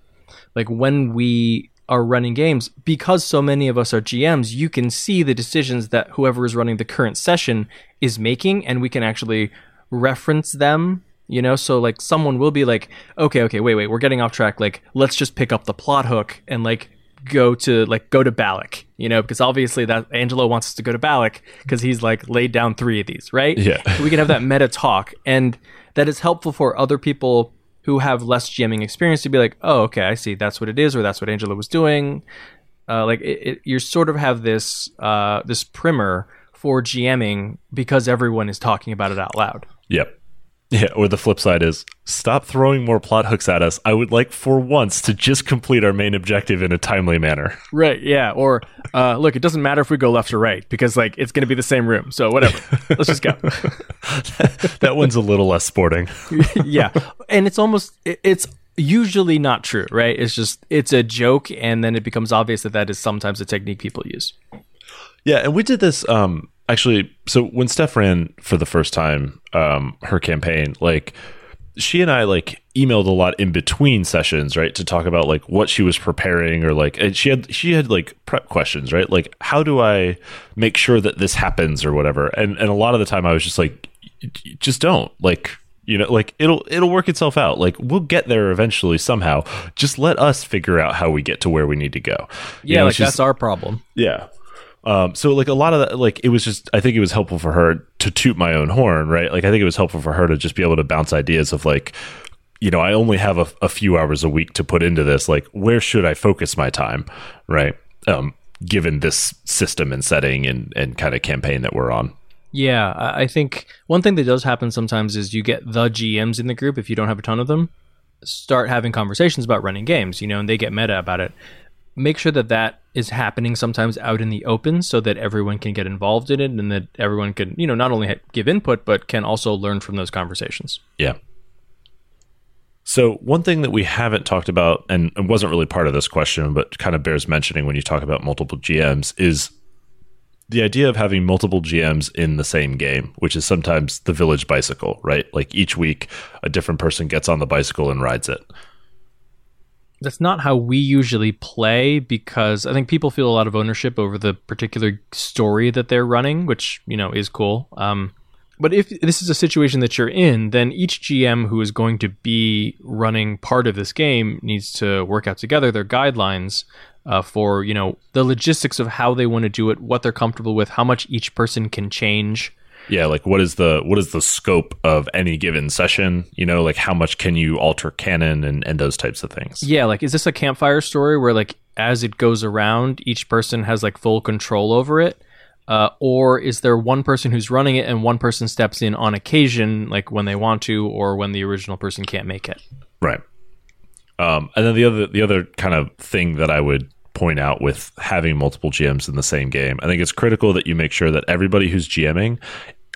Like when we are running games, because so many of us are GMs, you can see the decisions that whoever is running the current session is making, and we can actually reference them. You know, so like someone will be like, okay, okay, wait, wait, we're getting off track. Like, let's just pick up the plot hook and like go to like go to Balak, you know, because obviously that Angelo wants us to go to Balak because he's like laid down three of these, right? Yeah. So [LAUGHS] we can have that meta talk, and that is helpful for other people who have less GMing experience to be like, oh, okay, I see, that's what it is, or that's what Angelo was doing. Uh, like it, it, you sort of have this uh, this primer for GMing because everyone is talking about it out loud. Yep. Yeah, or the flip side is stop throwing more plot hooks at us. I would like for once to just complete our main objective in a timely manner. Right, yeah. Or uh, look, it doesn't matter if we go left or right because like it's going to be the same room. So whatever. [LAUGHS] Let's just go. [LAUGHS] that one's a little less sporting. [LAUGHS] yeah. And it's almost it's usually not true, right? It's just it's a joke and then it becomes obvious that that is sometimes a technique people use. Yeah, and we did this um actually so when Steph ran for the first time um her campaign like she and I like emailed a lot in between sessions, right, to talk about like what she was preparing or like and she had she had like prep questions, right? Like how do I make sure that this happens or whatever. And and a lot of the time I was just like just don't. Like You know, like it'll it'll work itself out. Like we'll get there eventually somehow. Just let us figure out how we get to where we need to go. You Yeah, know, like that's our problem. yeah. Um, so like a lot of that, like it was just, I think it was helpful for her to toot my own horn, right? Like I think it was helpful for her to just be able to bounce ideas of like, you know, I only have a, a few hours a week to put into this. Like, where should I focus my time, right? Um, given this system and setting and and kind of campaign that we're on. Yeah, I I think one thing that does happen sometimes is you get the GMs in the group if you don't have a ton of them start having conversations about running games, you know, and they get meta about it. Make sure that that is happening sometimes out in the open so that everyone can get involved in it and that everyone can, you know, not only give input but can also learn from those conversations. Yeah. So one thing that we haven't talked about, and wasn't really part of this question, but kind of bears mentioning when you talk about multiple GMs, is the idea of having multiple GMs in the same game, which is sometimes the village bicycle, right? Like each week, a different person gets on the bicycle and rides it. That's not how we usually play because I think people feel a lot of ownership over the particular story that they're running, which, you know, is cool. Um, but if this is a situation that you're in, then each GM who is going to be running part of this game needs to work out together their guidelines uh, for, you know, the logistics of how they want to do it, what they're comfortable with, how much each person can change. Yeah, like what is the what is the scope of any given session? You know, like how much can you alter canon and, and those types of things. Yeah, like is this a campfire story where like as it goes around, each person has like full control over it? Uh, or is there one person who's running it and one person steps in on occasion, like when they want to, or when the original person can't make it? Right. Um, and then the other the other kind of thing that I would point out with having multiple GMs in the same game, I think it's critical that you make sure that everybody who's GMing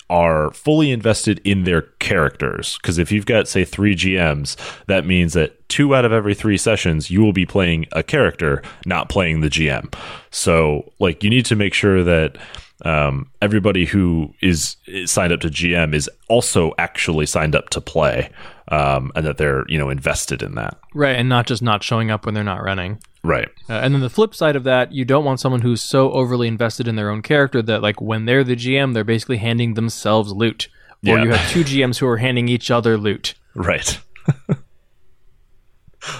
are fully invested in their characters. Because if you've got say three GMs, that means that two out of every three sessions you will be playing a character, not playing the GM. So like you need to make sure that um, everybody who is, is signed up to GM is also actually signed up to play, um, and that they're you know invested in that. Right, and not just not showing up when they're not running. Right. Uh, and then the flip side of that, you don't want someone who's so overly invested in their own character that, like, when they're the GM, they're basically handing themselves loot. Or Yeah. you have two GMs who are handing each other loot. [LAUGHS] Right. [LAUGHS]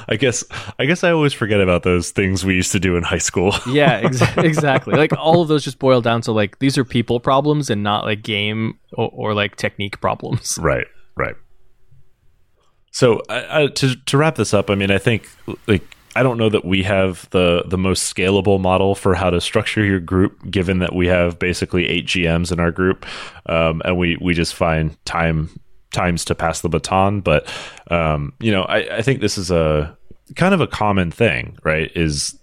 I guess I guess I always forget about those things we used to do in high school. [LAUGHS] Yeah, ex- [LAUGHS] exactly. Like all of those just boil down to like these are people problems and not like game or, or like technique problems. [LAUGHS] right. Right. So I, I, to to wrap this up, I mean, I think like I don't know that we have the the most scalable model for how to structure your group, given that we have basically eight GMs in our group, um, and we we just find time times to pass the baton. But um, you know, I, I think this is a kind of a common thing, right? Is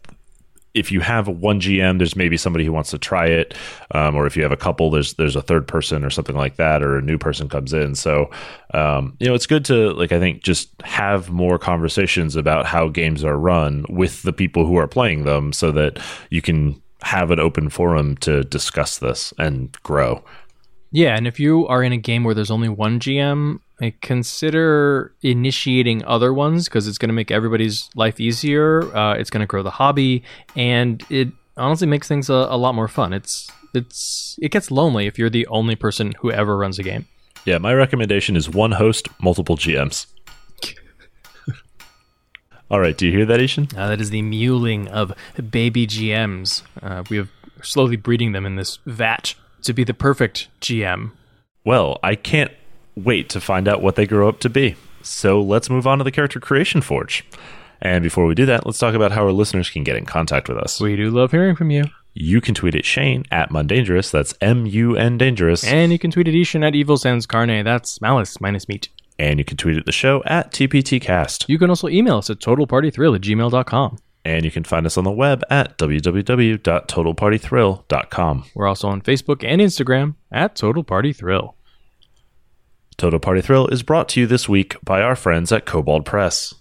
if you have one GM, there's maybe somebody who wants to try it, um, or if you have a couple, there's there's a third person or something like that, or a new person comes in. So, um, you know, it's good to like I think just have more conversations about how games are run with the people who are playing them, so that you can have an open forum to discuss this and grow. Yeah, and if you are in a game where there's only one GM, like, consider initiating other ones because it's going to make everybody's life easier. Uh, it's going to grow the hobby, and it honestly makes things a, a lot more fun. It's it's it gets lonely if you're the only person who ever runs a game. Yeah, my recommendation is one host, multiple GMs. [LAUGHS] All right, do you hear that, I-Hsien? Uh, that is the mewling of baby GMs. Uh, we have slowly breeding them in this vat to be the perfect GM. Well, I can't wait to find out what they grow up to be. So let's move on to the Character Creation Forge. And before we do that, let's talk about how our listeners can get in contact with us. We do love hearing from you. You can tweet at Shane at Mundangerous. That's M U N Dangerous. And you can tweet at I-Hsien at Evil Sans Carne. That's malice minus meat. And you can tweet at the show at TPTcast. You can also email us at totalpartythrill at gmail.com. And you can find us on the web at www.totalpartythrill.com. We're also on Facebook and Instagram at Total Party Thrill. Total Party Thrill is brought to you this week by our friends at Kobold Press.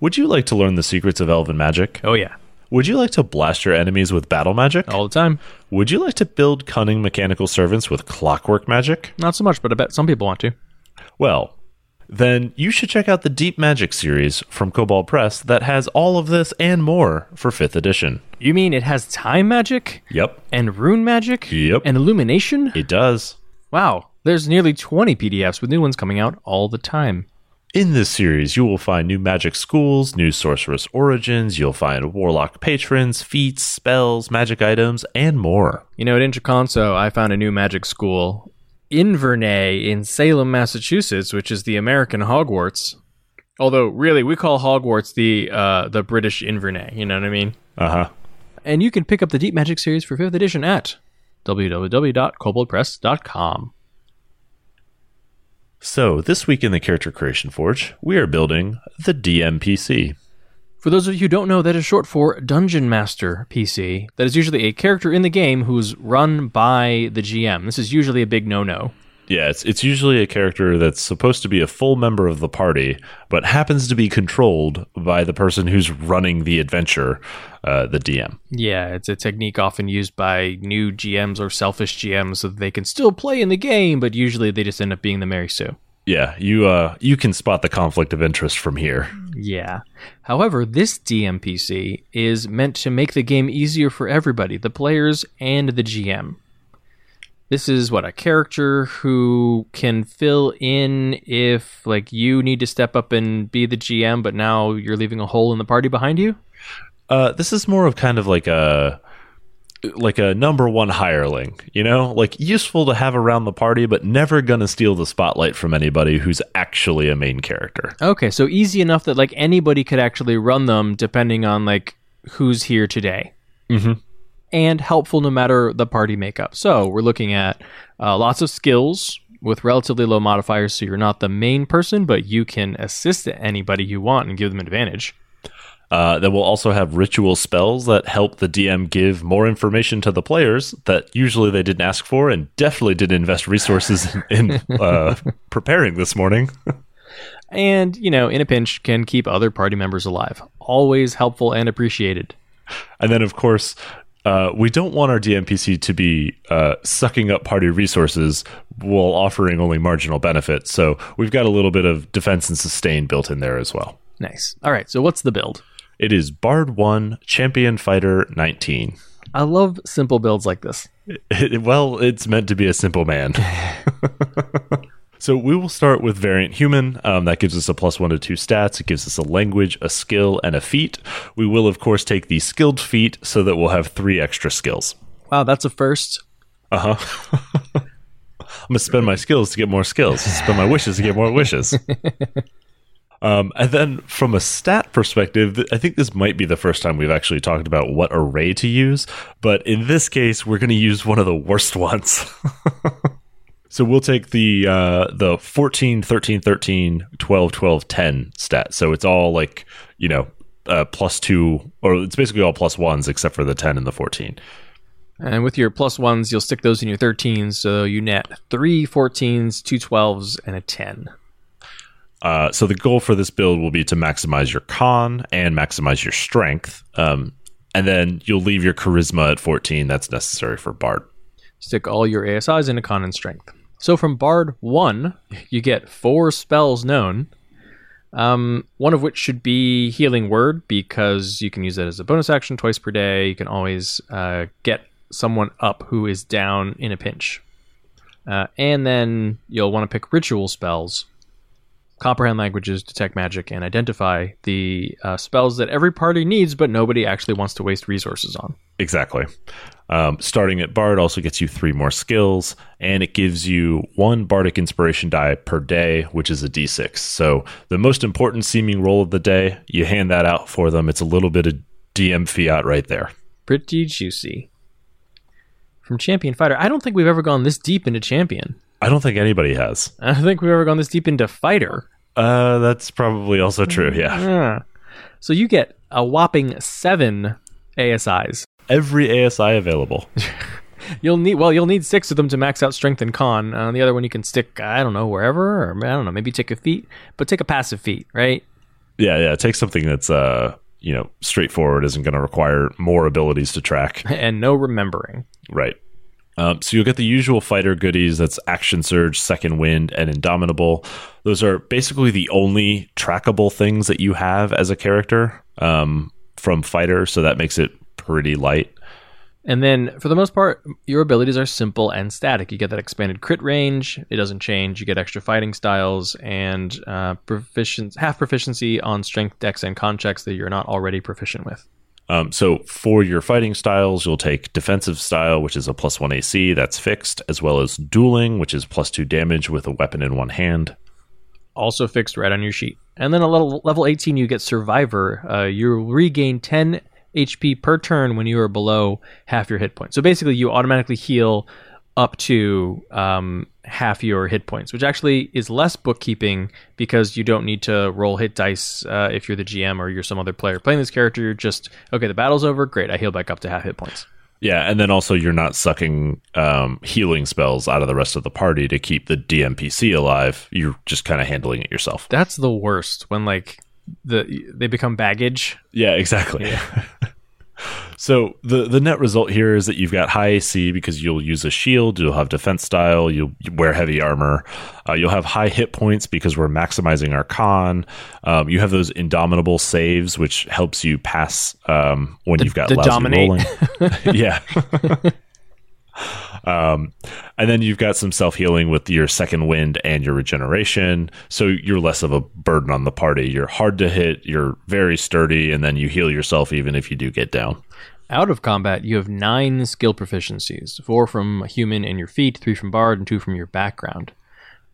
Would you like to learn the secrets of elven magic? Oh, yeah. Would you like to blast your enemies with battle magic? All the time. Would you like to build cunning mechanical servants with clockwork magic? Not so much, but I bet some people want to. Well, then you should check out the Deep Magic series from Kobold Press that has all of this and more for 5th edition. You mean it has time magic? Yep, And rune magic? Yep. And illumination? it does. Wow. There's nearly 20 PDFs with new ones coming out all the time. In this series, you will find new magic schools, new sorcerous origins, you'll find warlock patrons, feats, spells, magic items, and more. You know, at Intraconso, I found a new magic school, Invernay in Salem, Massachusetts, which is the American Hogwarts. Although, really, we call Hogwarts the uh, the British Invernay. You know what I mean? Uh huh. And you can pick up the Deep Magic series for 5th edition at www.koboldpress.com. So, this week in the Character Creation Forge, we are building the DMPC. For those of you who don't know, that is short for Dungeon Master PC. That is usually a character in the game who's run by the GM. This is usually a big no no. Yeah, it's it's usually a character that's supposed to be a full member of the party, but happens to be controlled by the person who's running the adventure, uh, the DM. Yeah, it's a technique often used by new GMs or selfish GMs so that they can still play in the game, but usually they just end up being the Mary Sue. Yeah, you uh you can spot the conflict of interest from here. Yeah. However, this DMPC is meant to make the game easier for everybody, the players and the GM. This is what a character who can fill in if like you need to step up and be the GM, but now you're leaving a hole in the party behind you. Uh, this is more of kind of like a like a number one hireling, you know, like useful to have around the party, but never gonna steal the spotlight from anybody who's actually a main character. Okay, so easy enough that like anybody could actually run them depending on like who's here today. Mm-hmm. and helpful no matter the party makeup. So we're looking at uh, lots of skills with relatively low modifiers, so you're not the main person, but you can assist anybody you want and give them advantage. Uh, then we'll also have ritual spells that help the DM give more information to the players that usually they didn't ask for and definitely didn't invest resources in, in [LAUGHS] uh, preparing this morning. And, you know, in a pinch, can keep other party members alive. Always helpful and appreciated. And then, of course, uh, we don't want our DMPC to be uh, sucking up party resources while offering only marginal benefit. So we've got a little bit of defense and sustain built in there as well. Nice. All right, so what's the build? It is Bard 1, Champion Fighter 19. I love simple builds like this. It- [LAUGHS] well, it's meant to be a simple man. [LAUGHS] so we will start with Variant Human. Um, that gives us a plus one to two stats. It gives us a language, a skill, and a feat. We will, of course, take the skilled feat so that we'll have three extra skills. Wow, that's a first. Uh huh. [LAUGHS] I'm gonna spend my skills to get more skills. Spend my wishes to get more wishes. Um, and then from a stat perspective, I think this might be the first time we've actually talked about what array to use. But in this case, we're going to use one of the worst [LAUGHS] ones. [LAUGHS] so we'll take the uh, the 14, 13, 13, 12, 12, 10 stat. So it's all like, you know, uh, plus two, or it's basically all plus ones except for the 10 and the 14. And with your plus ones, you'll stick those in your 13s, so you net three 14s, two 12s, and a 10. Uh, so the goal for this build will be to maximize your con and maximize your strength. Um, and then you'll leave your charisma at 14. That's necessary for Bard. Stick all your ASIs into con and strength. So from Bard 1, you get four spells known, um, one of which should be Healing Word because you can use it as a bonus action twice per day. You can always uh, get someone up who is down in a pinch. Uh, and then you'll want to pick ritual spells, comprehend languages, detect magic, and identify the uh, spells that every party needs, but nobody actually wants to waste resources on. Exactly. Um, starting at Bard also gets you three more skills, and it gives you one Bardic Inspiration die per day, which is a d6. So the most important seeming roll of the day, you hand that out for them. It's a little bit of DM fiat right there. Pretty juicy. From Champion Fighter, I don't think we've ever gone this deep into Champion. I don't think anybody has. I don't think we've ever gone this deep into Fighter. Uh, that's probably also true. Yeah. Ah. So you get a whopping seven ASIs. Every ASI available. [LAUGHS] You'll need well, you'll need six of them to max out strength and con. Uh, the other one you can stick, I don't know, wherever, or I don't know, maybe take a feat, but take a passive feat, right? Yeah, yeah. Take something that's uh, you know, straightforward, isn't going to require more abilities to track. [LAUGHS] And no remembering. Right. Um, so you'll get the usual fighter goodies. That's Action Surge, Second Wind, and Indomitable. Those are basically the only trackable things that you have as a character um, from fighter. So that makes it pretty light. And then, for the most part, your abilities are simple and static. You get that expanded crit range; it doesn't change. You get extra fighting styles and uh, proficient half proficiency on strength, dex, and con checks that you're not already proficient with. Um, so for your fighting styles, you'll take defensive style, which is a plus one AC, that's fixed, as well as dueling, which is plus two damage with a weapon in one hand. Also fixed right on your sheet. And then a level level 18, you get survivor. Uh, you regain 10 HP per turn when you are below half your hit points. So basically, you automatically heal up to um, half your hit points, which actually is less bookkeeping because you don't need to roll hit dice uh, if you're the GM or you're some other player playing this character. You're just okay. The battle's over. Great, I heal back up to half hit points. Yeah, and then also you're not sucking um, healing spells out of the rest of the party to keep the DMPC alive. You're just kind of handling it yourself. That's the worst when like the they become baggage. Yeah, exactly. Yeah. [LAUGHS] so the the net result here is that you've got high AC because you'll use a shield, you'll have defense style, you'll wear heavy armor, uh, you'll have high hit points because we're maximizing our con. Um, you have those indomitable saves, which helps you pass um, when the, you've got the lousy dominate. rolling. [LAUGHS] [LAUGHS] yeah. [LAUGHS] Um, and then you've got some self healing with your second wind and your regeneration. So you're less of a burden on the party. You're hard to hit, you're very sturdy, and then you heal yourself even if you do get down. Out of combat, you have nine skill proficiencies four from human and your feat, three from bard, and two from your background.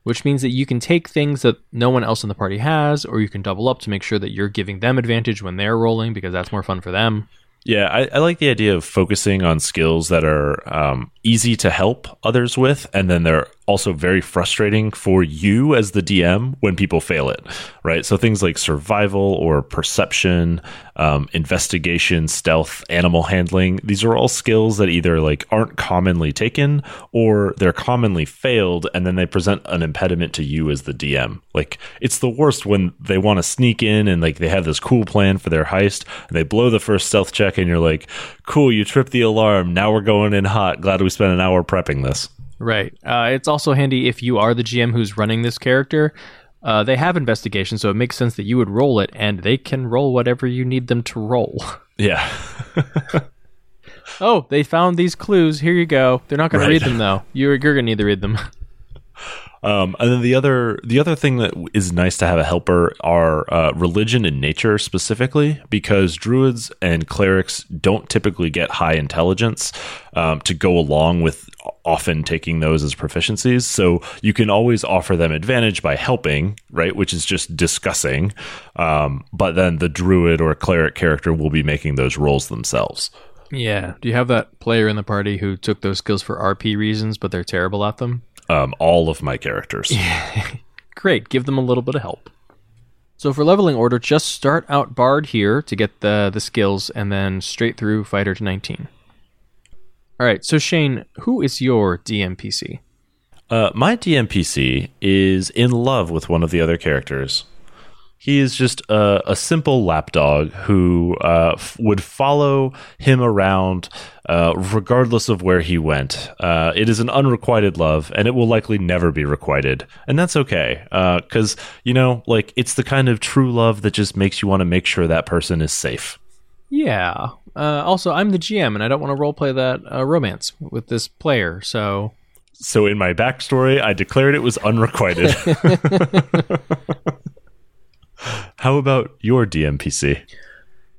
Which means that you can take things that no one else in the party has, or you can double up to make sure that you're giving them advantage when they're rolling because that's more fun for them. Yeah, I, I, like the idea of focusing on skills that are um, easy to help others with, and then they're also very frustrating for you as the DM when people fail it, right? So things like survival or perception, um, investigation, stealth, animal handling, these are all skills that either like aren't commonly taken or they're commonly failed, and then they present an impediment to you as the DM. Like it's the worst when they want to sneak in and like they have this cool plan for their heist, and they blow the first stealth check, and you're like, "Cool, you tripped the alarm. Now we're going in hot. Glad we spent an hour prepping this." Right. Uh, it's also handy if you are the GM who's running this character. Uh, they have investigation, so it makes sense that you would roll it, and they can roll whatever you need them to roll. [LAUGHS] Yeah. oh, they found these clues. Here you go. They're not going right. to read them though. You're you're going to need to read them. [LAUGHS] Um, and then the other the other thing that is nice to have a helper are uh, religion and nature specifically because druids and clerics don't typically get high intelligence um, to go along with often taking those as proficiencies. So you can always offer them advantage by helping, right? Which is just discussing. Um, but then the druid or cleric character will be making those rolls themselves. Yeah. Do you have that player in the party who took those skills for RP reasons, but they're terrible at them? Um, all of my characters. [LAUGHS] Great, give them a little bit of help. So for leveling order, just start out Bard here to get the the skills, and then straight through Fighter to 19. All right, so Shane, who is your DMPC? Uh, my DMPC is in love with one of the other characters. He is just a, a simple lapdog who uh, f- would follow him around uh, regardless of where he went. Uh, it is an unrequited love, and it will likely never be requited, and that's okay. Because uh, you know, like it's the kind of true love that just makes you want to make sure that person is safe. Yeah. Uh, also, I'm the GM, and I don't want to roleplay that uh, romance with this player, so. So in my backstory, I declared it was unrequited. [LAUGHS] [LAUGHS] How about your DMPC?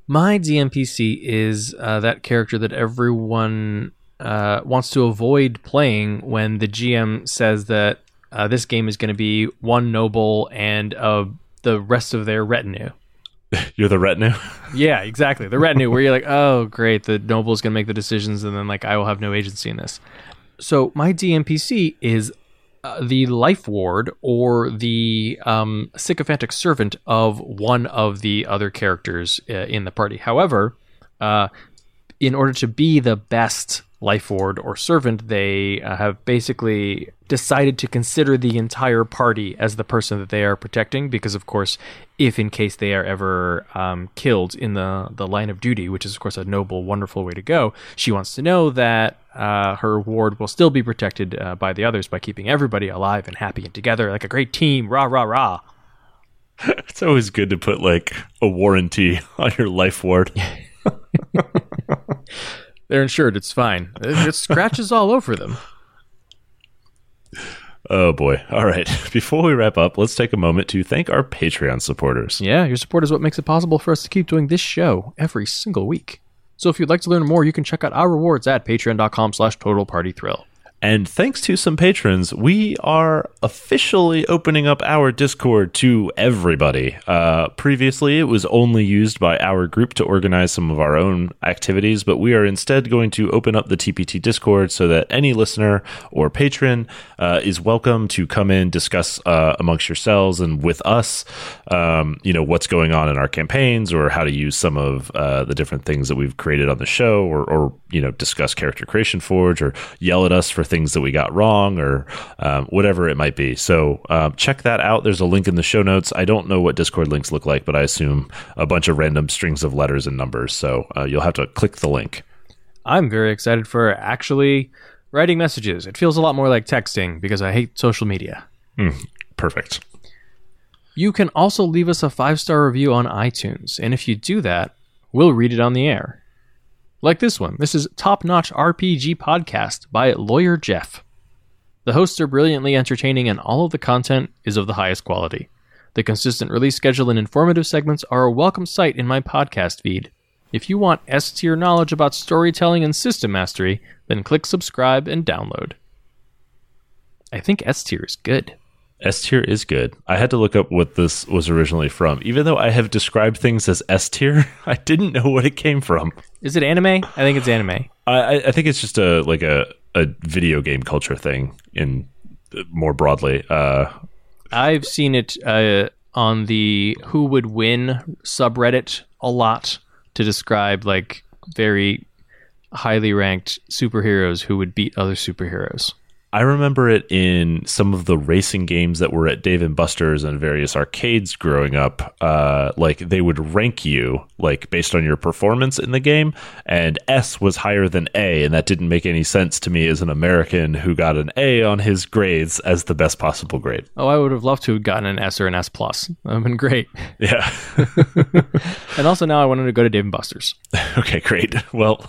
My DMPC is uh, that character that everyone uh, wants to avoid playing when the GM says that uh, this game is going to be one noble and uh, the rest of their retinue. [LAUGHS] You're the retinue? yeah, exactly. The retinue, where you're like, [LAUGHS] oh, great, the noble is going to make the decisions, and then like I will have no agency in this. So my DMPC is uh, the life ward or the um, sycophantic servant of one of the other characters uh, in the party. However, uh, in order to be the best life ward or servant, they uh, have basically decided to consider the entire party as the person that they are protecting. Because, of course, if in case they are ever um, killed in the, the line of duty, which is, of course, a noble, wonderful way to go, she wants to know that uh, her ward will still be protected uh, by the others by keeping everybody alive and happy and together like a great team. Rah, rah, rah. [LAUGHS] It's always good to put like a warranty [LAUGHS] on your life ward. [LAUGHS] They're insured. It's fine. It, it scratches all over them. Oh boy. All right. [LAUGHS] Before we wrap up, let's take a moment to thank our Patreon supporters. Yeah, your support is what makes it possible for us to keep doing this show every single week. So if you'd like to learn more, you can check out our rewards at patreon.com slash total party thrill. And thanks to some patrons, we are officially opening up our Discord to everybody. Uh, previously, it was only used by our group to organize some of our own activities, but we are instead going to open up the TPT Discord so that any listener or patron uh, is welcome to come in, discuss uh, amongst yourselves and with us, um, you know, what's going on in our campaigns or how to use some of uh, the different things that we've created on the show or, or, you know, discuss Character Creation Forge or yell at us for things that we got wrong or um, whatever it might be. So um, check that out. There's a link in the show notes. I don't know what Discord links look like, but I assume a bunch of random strings of letters and numbers. So uh, you'll have to click the link. I'm very excited for actually writing messages. It feels a lot more like texting because I hate social media. Perfect. You can also leave us a five star review on iTunes, and if you do that, we'll read it on the air. Like this one. This is Top Notch RPG Podcast by Lawyer Jeff. The hosts are brilliantly entertaining, and all of the content is of the highest quality. The consistent release schedule and informative segments are a welcome sight in my podcast feed. If you want S tier knowledge about storytelling and system mastery, then click subscribe and download. I think S tier is good. S tier is good. I had to look up what this was originally from. Even though I have described things as S tier, [LAUGHS] I didn't know what it came from. Is it anime? I think it's anime. I, I- think it's just a like a, a video game culture thing in more broadly. Uh, I've seen it uh, on the Who Would Win subreddit a lot to describe like very highly ranked superheroes who would beat other superheroes. I remember it in some of the racing games that were at Dave and Buster's and various arcades growing up. Uh, like they would rank you like based on your performance in the game, and S was higher than A, and that didn't make any sense to me as an American who got an A on his grades as the best possible grade. Oh, I would have loved to have gotten an S or an S plus. That would have been great. [LAUGHS] Yeah. [LAUGHS] And also now I wanted to go to Dave and Buster's. [LAUGHS] okay, great. Well.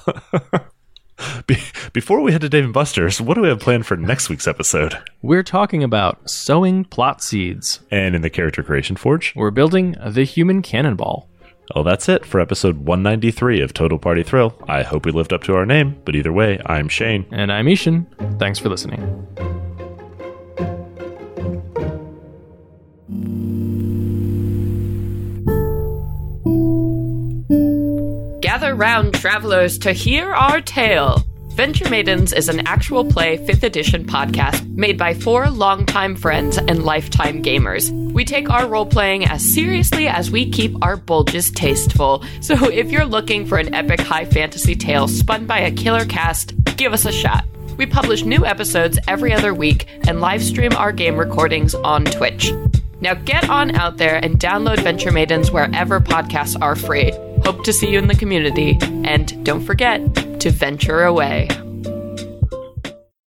[LAUGHS] Be- before we head to Dave and Buster's, what do we have planned for next week's episode? We're talking about sowing plot seeds. And in the Character Creation Forge? We're building the human cannonball. Well, that's it for episode 193 of Total Party Thrill. I hope we lived up to our name, but either way, I'm Shane. And I'm I-Hsien. Thanks for listening. Gather round, travelers, to hear our tale. Venture Maidens is an actual play 5th edition podcast made by four longtime friends and lifetime gamers. We take our role playing as seriously as we keep our bulges tasteful. So if you're looking for an epic high fantasy tale spun by a killer cast, give us a shot. We publish new episodes every other week and live stream our game recordings on Twitch. Now get on out there and download Venture Maidens wherever podcasts are free. Hope to see you in the community, and don't forget to venture away.